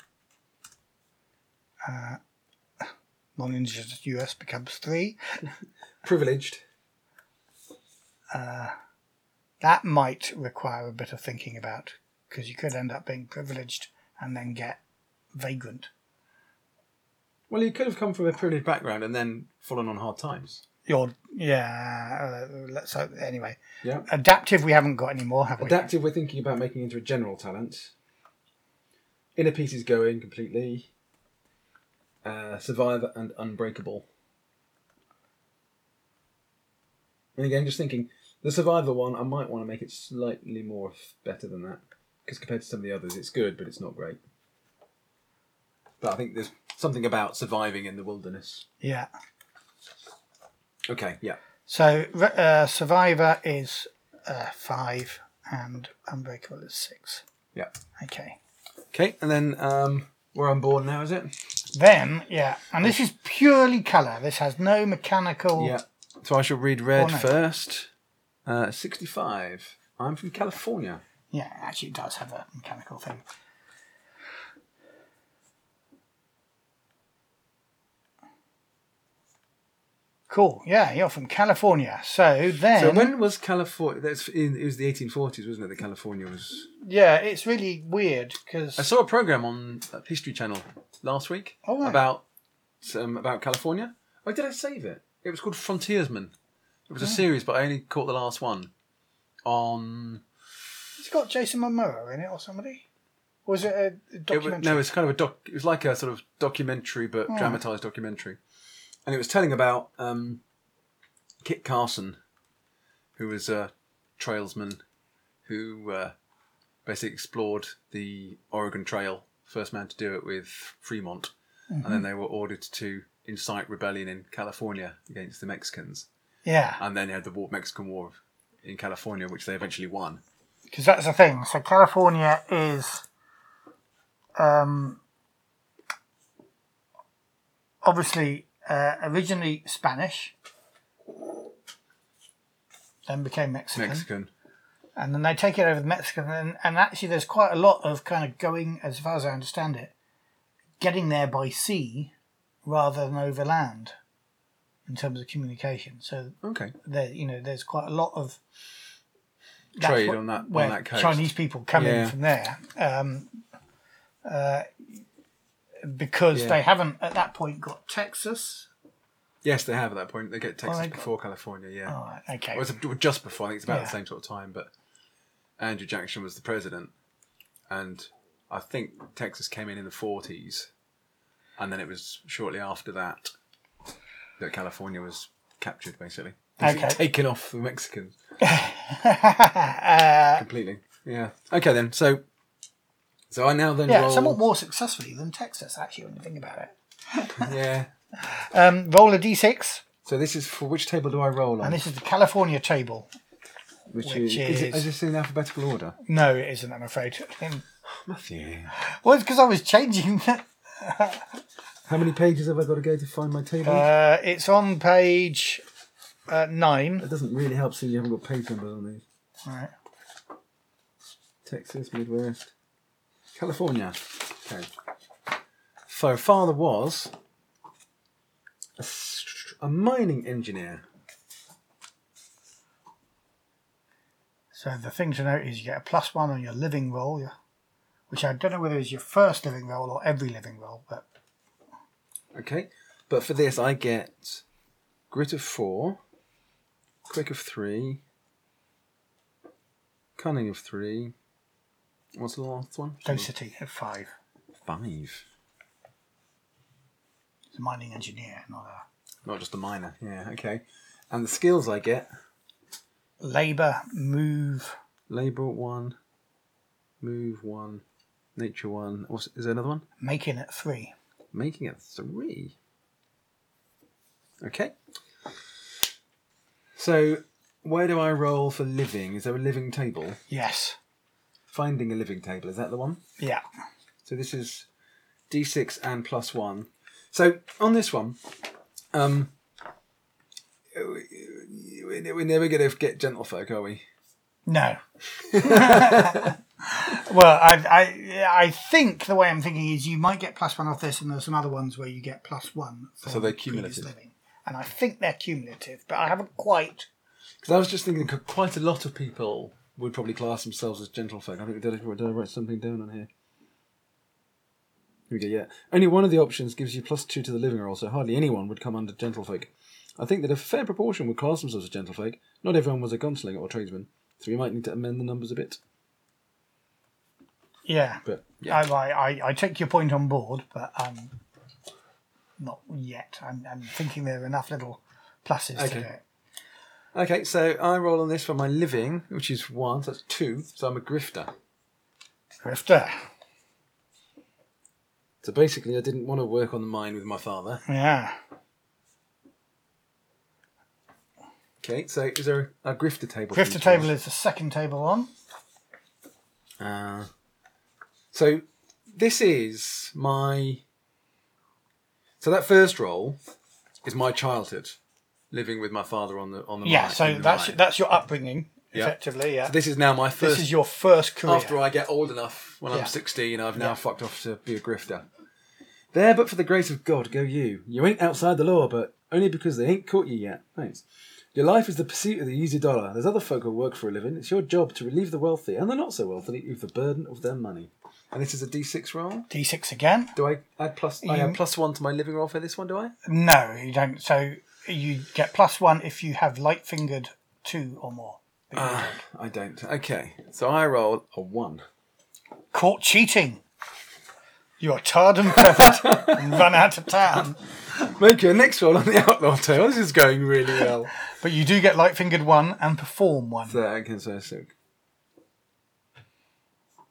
non-indigenous US becomes three. privileged, That might require a bit of thinking about because you could end up being privileged and then get vagrant. Well, he could have come from a privileged background and then fallen on hard times. You're yeah. Uh, let's anyway. Yeah. Adaptive, we haven't got anymore, have we? Adaptive, we're thinking about making into a general talent. Inner peace is going completely. Uh, survivor and unbreakable. And again, just thinking, the survivor one, I might want to make it slightly more better than that. Because compared to some of the others, it's good, but it's not great. But I think there's something about surviving in the wilderness. Yeah. Okay, yeah. So uh, Survivor is uh, five and Unbreakable is six. Yeah. Okay. Okay, and then um, we're on board now, is it? Then yeah, and this is purely colour. This has no mechanical. Yeah. So I shall read red Oh, no. first. Uh, 65. I'm from California. Yeah, actually, it does have a mechanical thing. Cool. Yeah, you're from California. So then, So when was California? That's in, it was the 1840s, wasn't it? That California was. yeah, it's really weird because I saw a program on uh, History Channel last week Oh, right. about um, about California. Oh, did I save it? It was called Frontiersman. It Oh. was a series, but I only caught the last one. On it's got Jason Momoa in it or somebody. Or was it a it was, documentary? no, it's kind of a doc. It was like a sort of documentary, but Oh. dramatized documentary, and it was telling about um, Kit Carson, who was a trailsman who uh, basically explored the Oregon Trail, first man to do it with Fremont, and then they were ordered to incite rebellion in California against the Mexicans, yeah, and then you had the war, Mexican War in California, which they eventually won. because that's the thing. So California is, um, obviously uh, originally Spanish, then became Mexican, Mexican. and then they take it over the Mexican, and, and actually there's quite a lot of kind of going, as far as I understand it, getting there by sea rather than over land in terms of communication. So Okay. there, you know, there's quite a lot of Trade what- on that- on that coast. Chinese people come in Yeah. from there, um, uh, because Yeah. they haven't at that point got Texas. Yes, they have at that point. They get Texas they got- before California. Yeah. Oh, okay. Well, it's just before. I think it's about Yeah. the same sort of time. But Andrew Jackson was the president, and I think Texas came in in the forties, and then it was shortly after that that California was captured, basically. Okay. Taken off the Mexicans uh, completely. Yeah. Okay then. So, so I now then yeah, roll. somewhat more successfully than Texas, actually, when you think about it. Yeah. Um, roll a d6, So this is for which table do I roll on? and this is the California table. which, which is, is, it, is- is this in alphabetical order? No, it isn't, I'm afraid. Matthew. Well, it's because I was changing. How many pages have I got to go to find my table? Uh, it's on page uh, nine. It doesn't really help seeing you haven't got page numbers on these. All right. Texas, Midwest, California. Okay. So father was a mining engineer. So the thing to note is you get a plus one on your living roll, which I don't know whether it's your first living roll or every living roll, but Okay. But for this, I get grit of four, quick of three, cunning of three. What's the last one? density of five. Five. It's a mining engineer, not a Not just a minor. Yeah. Okay. And the skills I get: labour, move. labor one, move one, nature one. What's, is there another one? Making it three. Making it three. Okay. So, where do I roll for living? Is there a living table? Yes. Finding a living table, is that the one? Yeah. So this is d6 and plus one. So on this one, um, we- we're never going to get gentlefolk, are we? No. well, I, I I think the way I'm thinking is you might get plus one off this, and there's some other ones where you get plus one. from So they're cumulative. Living. And I think they're cumulative, but I haven't quite. Because I was just thinking, quite a lot of people would probably class themselves as gentlefolk. I think did I, did I write something down on here? Here we go. Yeah, only one of the options gives you plus two to the living roll, so hardly anyone would come under gentlefolk. I think that a fair proportion would class themselves as gentlefolk. Not everyone was a gunslinger or tradesman, so we might need to amend the numbers a bit. Yeah. But yeah, I, I, I, take your point on board, but um, not yet. I'm, I'm thinking there are enough little pluses to Okay. do it. Okay, so I roll on this for my living, which is one, so that's two. So I'm a grifter. Grifter. So basically, I didn't want to work on the mine with my father. Yeah. Okay, so is there a grifter table? for Grifter each table one? is the second table on. Uh, so this is my. So that first roll is my childhood, living with my father on the on the Yeah, so the that's that's your upbringing, Yeah. effectively. Yeah. So this is now my first. This is your first career. after I get old enough, when Yeah. I'm 16, I've now Yeah. fucked off to be a grifter. There, but for the grace of God, go you. You ain't outside the law, but only because they ain't caught you yet. Thanks. Your life is the pursuit of the easy dollar. There's other folk who work for a living. It's your job to relieve the wealthy and the not so wealthy of the burden of their money. And this is a D6 roll. D6 again. Do I add plus? I You- add plus one to my living roll for this one. Do I? No, you don't. So you get plus one if you have light fingered two or more. Ah, I don't. Okay, so I roll a one. Caught cheating. You're tarred and feathered and run out of town. Make your next roll on the outlaw tale. This is going really well. But you do get light fingered one and perform one. So I can say so.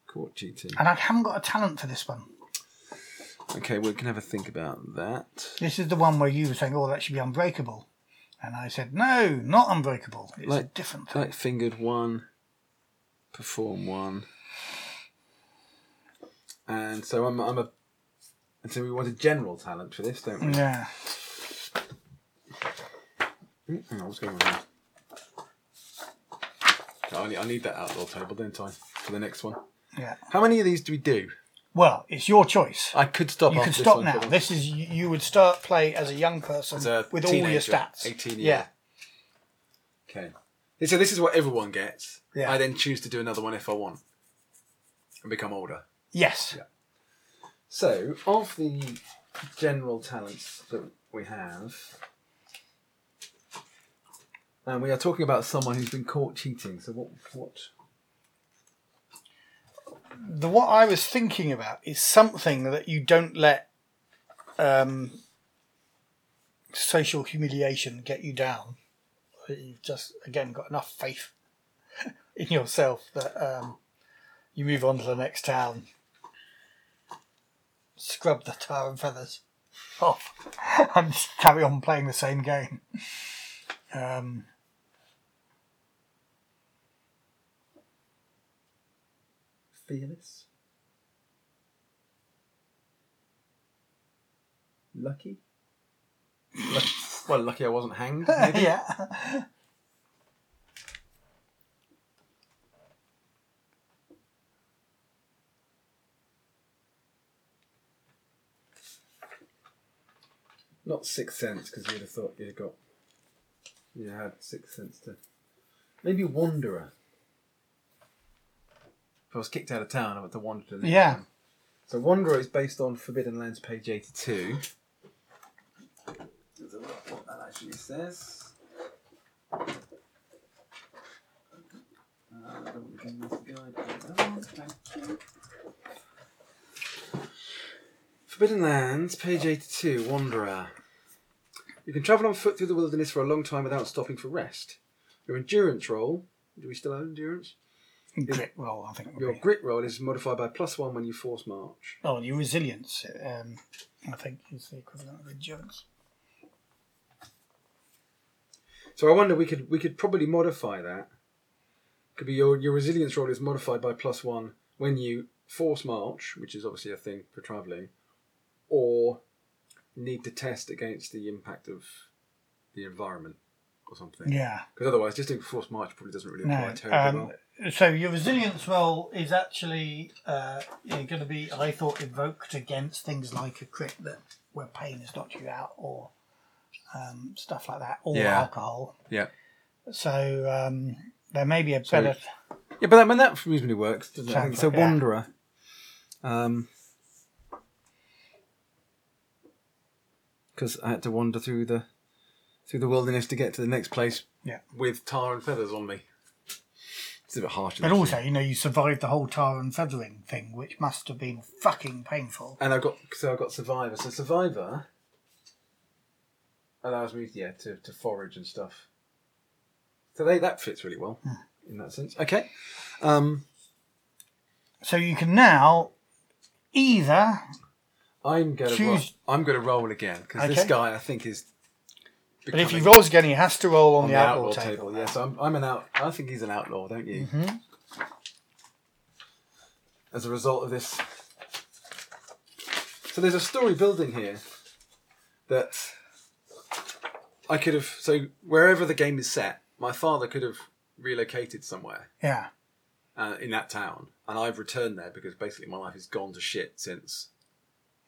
Caught cheating. And I haven't got a talent for this one. Okay, we can have a think about that. This is the one where you were saying, "Oh, that should be unbreakable," and I said, "No, not unbreakable. It's a different thing." Light fingered one, perform one, and so I'm I'm a. And so we want a general talent for this, don't we? Yeah. What's going on here? I need, I need that outlaw table, don't I, for the next one? Yeah. How many of these do we do? Well, it's your choice. I could stop. you after this stop one, now. couldn't I? This is you, you would start play as a young person As a with all your teenager, stats. 18 Yeah. Okay. So this is what everyone gets. Yeah. I then choose to do another one if I want, and become older. Yes. Yeah. So, of the general talents that we have, and we are talking about someone who's been caught cheating. So, what? What? The what I was thinking about is something that you don't let um, social humiliation get you down. You've just again got enough faith in yourself that um, you move on to the next town. Scrub the tar and feathers off and just carry on playing the same game. Um, Fearless. Lucky. Lucky. Well, lucky I wasn't hanged. Maybe. yeah. Not sixth sense because you'd have thought you'd have got. You had sixth sense to. Maybe wanderer. If I was kicked out of town, I would to wander to the Yeah. So Wanderer is based on Forbidden Lands, page 82. Let's have a look what that actually says. Uh, double again, that's the guide. Thank you. Forbidden Lands, page 82, Wanderer. You can travel on foot through the wilderness for a long time without stopping for rest. Your endurance roll, do we still have endurance? Grit roll, I think. would Your be. grit roll is modified by plus one when you force march. Oh, and your resilience, um, I think, is the equivalent of endurance. So I wonder we could we could probably modify that. Could be your your resilience roll is modified by plus one when you force march, which is obviously a thing for travelling, or need to test against the impact of the environment or something. Yeah. Because otherwise, just doing force march probably doesn't really apply No. terribly Um, well. So your resilience roll is actually uh, going to be, I thought, evoked against things like a crit that where pain has knocked you out, or um, stuff like that, or Yeah. alcohol. Yeah. So um, there may be a So- better. Yeah, but that, I mean, that reasonably works, doesn't it? I think Sounds it's a like- yeah. wanderer. Um, because I had to wander through the through the wilderness to get to the next place Yeah. with tar and feathers on me. It's a bit harsh. But also, you know, you survived the whole tar and feathering thing, which must have been fucking painful. and I've got so I've got survivor. So survivor allows me, yeah, to, to forage and stuff. So they, that fits really well Hmm. in that sense. Okay. Um, So you can now either I'm gonna Choose- roll, I'm gonna roll again because this guy I think is. But if he rolls again, he has to roll on, on the, outlaw, table. Yeah, so I'm, I'm an out. I think he's an outlaw, don't you? Mm-hmm. As a result of this, so there's a story building here that I could have. So wherever the game is set, my father could have relocated somewhere Yeah. uh, in that town, and I've returned there because basically my life has gone to shit since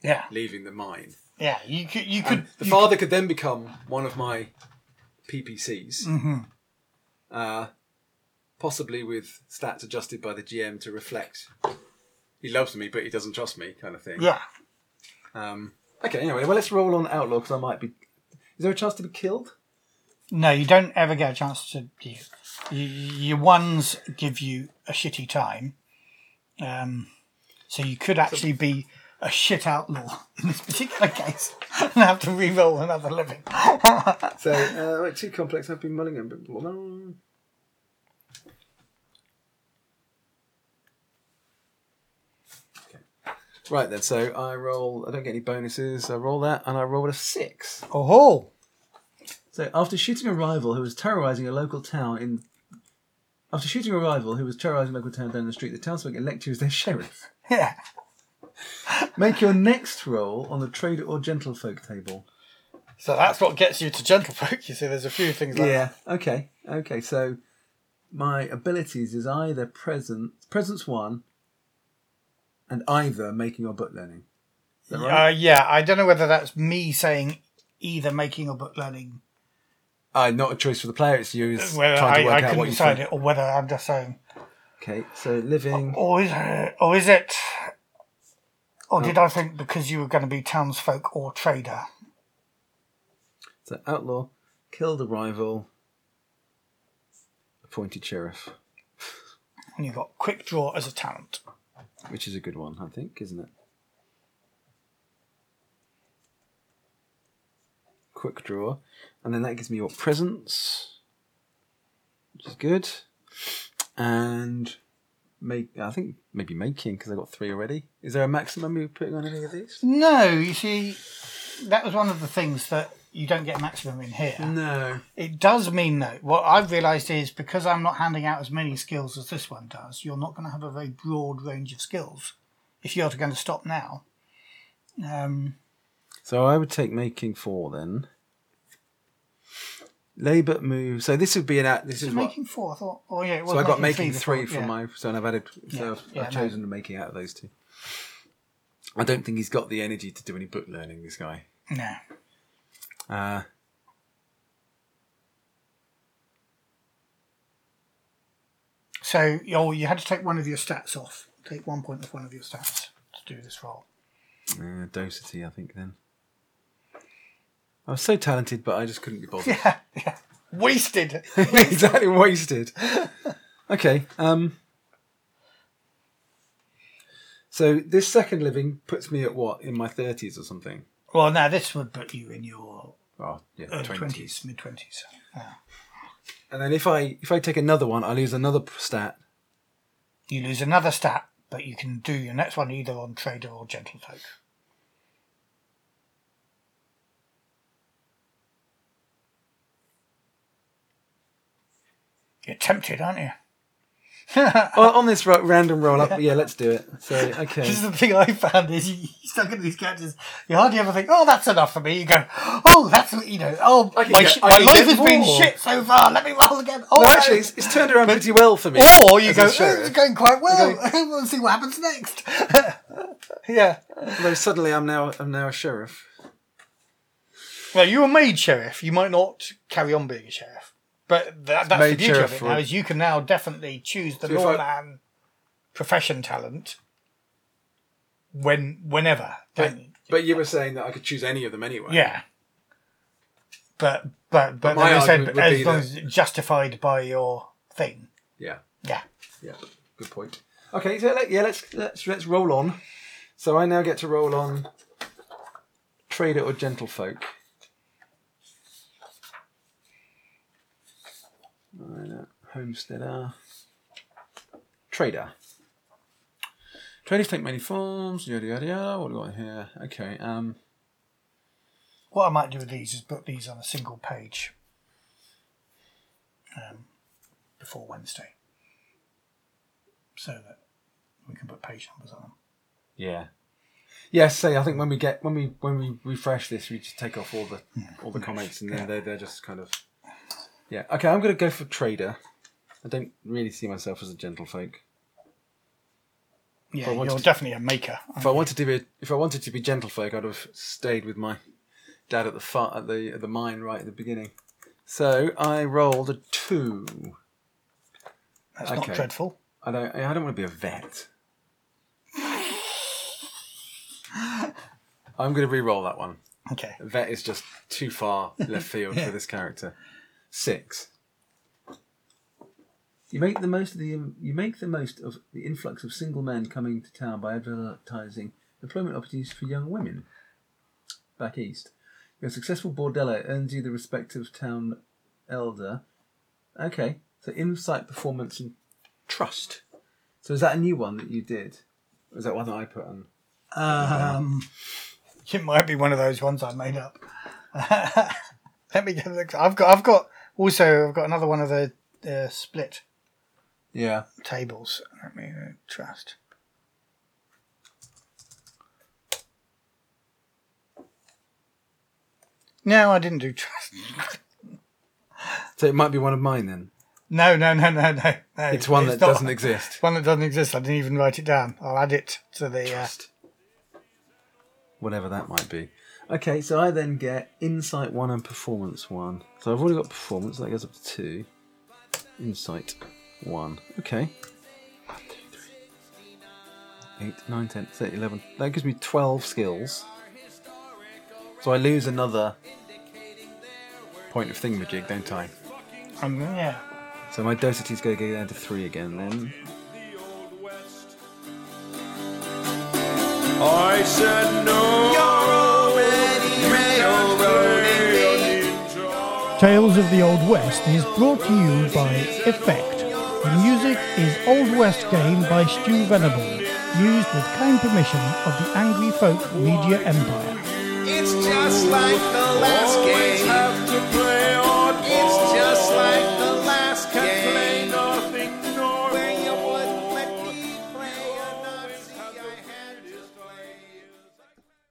Yeah. leaving the mine. Yeah. You could. You could. And the you father could then become one of my PPCs, Mhm. uh, possibly with stats adjusted by the GM to reflect he loves me but he doesn't trust me, kind of thing. Yeah. Um, okay. Anyway, well, let's roll on Outlaw because I might be. Is there a chance to be killed? No, you don't ever get a chance to. You, you, your ones give you a shitty time. Um, so you could actually be a shit outlaw in this particular case and have to re-roll another living. So, uh, wait, too complex. I've been mulling it. Okay. Right then, so I roll. I don't get any bonuses. I roll that, and I roll a six. Oh, So after shooting a rival who was terrorizing a local town in after shooting a rival who was terrorizing a local town down the street, the townsfolk elect you as their sheriff. yeah. Make your next roll on the trader or gentlefolk table. So that's what gets you to gentlefolk. You see, there's a few things like that. Okay. Okay. So my abilities is either present presence one and either making or book learning. Right? Uh, yeah, I don't know whether that's me saying either making or book learning, Uh, not a choice for the player. It's you it's whether trying to work I out couldn't what you decide think. it, or whether I'm just saying, Okay. So living. or is it, or is it. Oh, or did I think because you were going to be townsfolk or trader? So outlaw, killed a rival, appointed sheriff, And you've got quick draw as a talent. which is a good one, I think, isn't it? Quick draw, and then that gives me your presence, which is good, and make. I think maybe making because I got three already. Is there a maximum you're putting on any of these? No, you see, that was one of the things that you don't get maximum in here. No. It does mean though, what I've realised is because I'm not handing out as many skills as this one does, you're not going to have a very broad range of skills if you're going to stop now. Um, So I would take making four then. Labour move. So this would be an. act- This is what. making four, I thought. Oh yeah, So I got making before, three from yeah. my. So I've added. So Yeah, I've, yeah, I've no. chosen the making out of those two. I don't think he's got the energy to do any book learning. This guy. No. Uh, So oh, you had to take one of your stats off. Take one point off one of your stats to do this roll. Uh, dosity, I think. Then I was so talented, but I just couldn't be bothered. Yeah, yeah. Wasted. exactly wasted. Okay. Um. So this second living puts me at what in my thirties or something. well, now this would put you in your Oh yeah, early twenties. twenties, mid twenties. And then if I if I take another one, I lose another stat. You lose another stat, but you can do your next one either on trader or gentlefolk. You're tempted, aren't you? Oh, on this ro- random roll up, yeah, let's do it. So okay, This is the thing I found is you, you stuck at these characters. You hardly ever think, "Oh, that's enough for me." You go, "Oh, that's you know, oh, my, get- sh- my life has been shit so far. Let me roll again." Oh, no, actually, it's, it's turned around pretty well for me. or you go, "Oh, "It's going quite well. You we'll see what happens next." yeah. Although suddenly I'm now I'm now a sheriff. Well, you were made sheriff. You might not carry on being a sheriff, but that, that's the beauty of it now. Is you can now definitely choose the So lawman profession talent when whenever. But, you? but you were saying that I could choose any of them anyway. Yeah. But but but, my then said as long as justified by your thing. Yeah. Yeah. Yeah. Good point. Okay, so let, yeah, let's let's let's roll on. So I now get to roll on trader or gentlefolk. Right, uh, homesteader. Trader. Traders take many forms, yada yada yada. What do we got here? Okay, um What I might do with these is put these on a single page um, before Wednesday, so that we can put page numbers on them. Yeah. Yes, say I think when we get when we when we refresh this, we just take off all the all the comments and then they're they're just kind of yeah. Okay, I'm gonna go for trader. I don't really see myself as a gentlefolk. Yeah, I you're to- definitely a maker. If I wanted to be if I wanted to be gentlefolk, I'd have stayed with my dad at the far, at the at the mine right at the beginning. So I rolled a two. That's not okay. dreadful. I don't I don't want to be a vet. I'm going to re-roll that one. Okay. Vet is just too far left field for this character. Six. You make the most of the you make the most of the influx of single men coming to town by advertising employment opportunities for young women. Back east, your successful bordello earns you the respect of town elder. Okay, so insight, performance, and trust. So is that a new one that you did? Or is that one that I put on? Um, it might be one of those ones I made up. Let me get. the- I've got. I've got. Also, I've got another one of the uh, split Yeah. tables. Let me uh, trust. No, I didn't do trust. So it might be one of mine then. No, no, no, no, no. no. It's one that doesn't exist. One that doesn't exist. I didn't even write it down. I'll add it to the. Uh, Whatever that might be. Okay, so I then get insight one and performance one. So I've already got performance, that goes up to two. Insight one. Okay. One, two, three, eight, nine, ten, thirty, eleven. That gives me twelve skills. So I lose another point of thingamajig, don't I? um, yeah. So my dosity's going to go down to three again then. I said no. Tales of the Old West is brought to you by Effekt. The music is Old West Game by Stu Venable, used with kind permission of the Angry Folk Media Empire. It's just like the last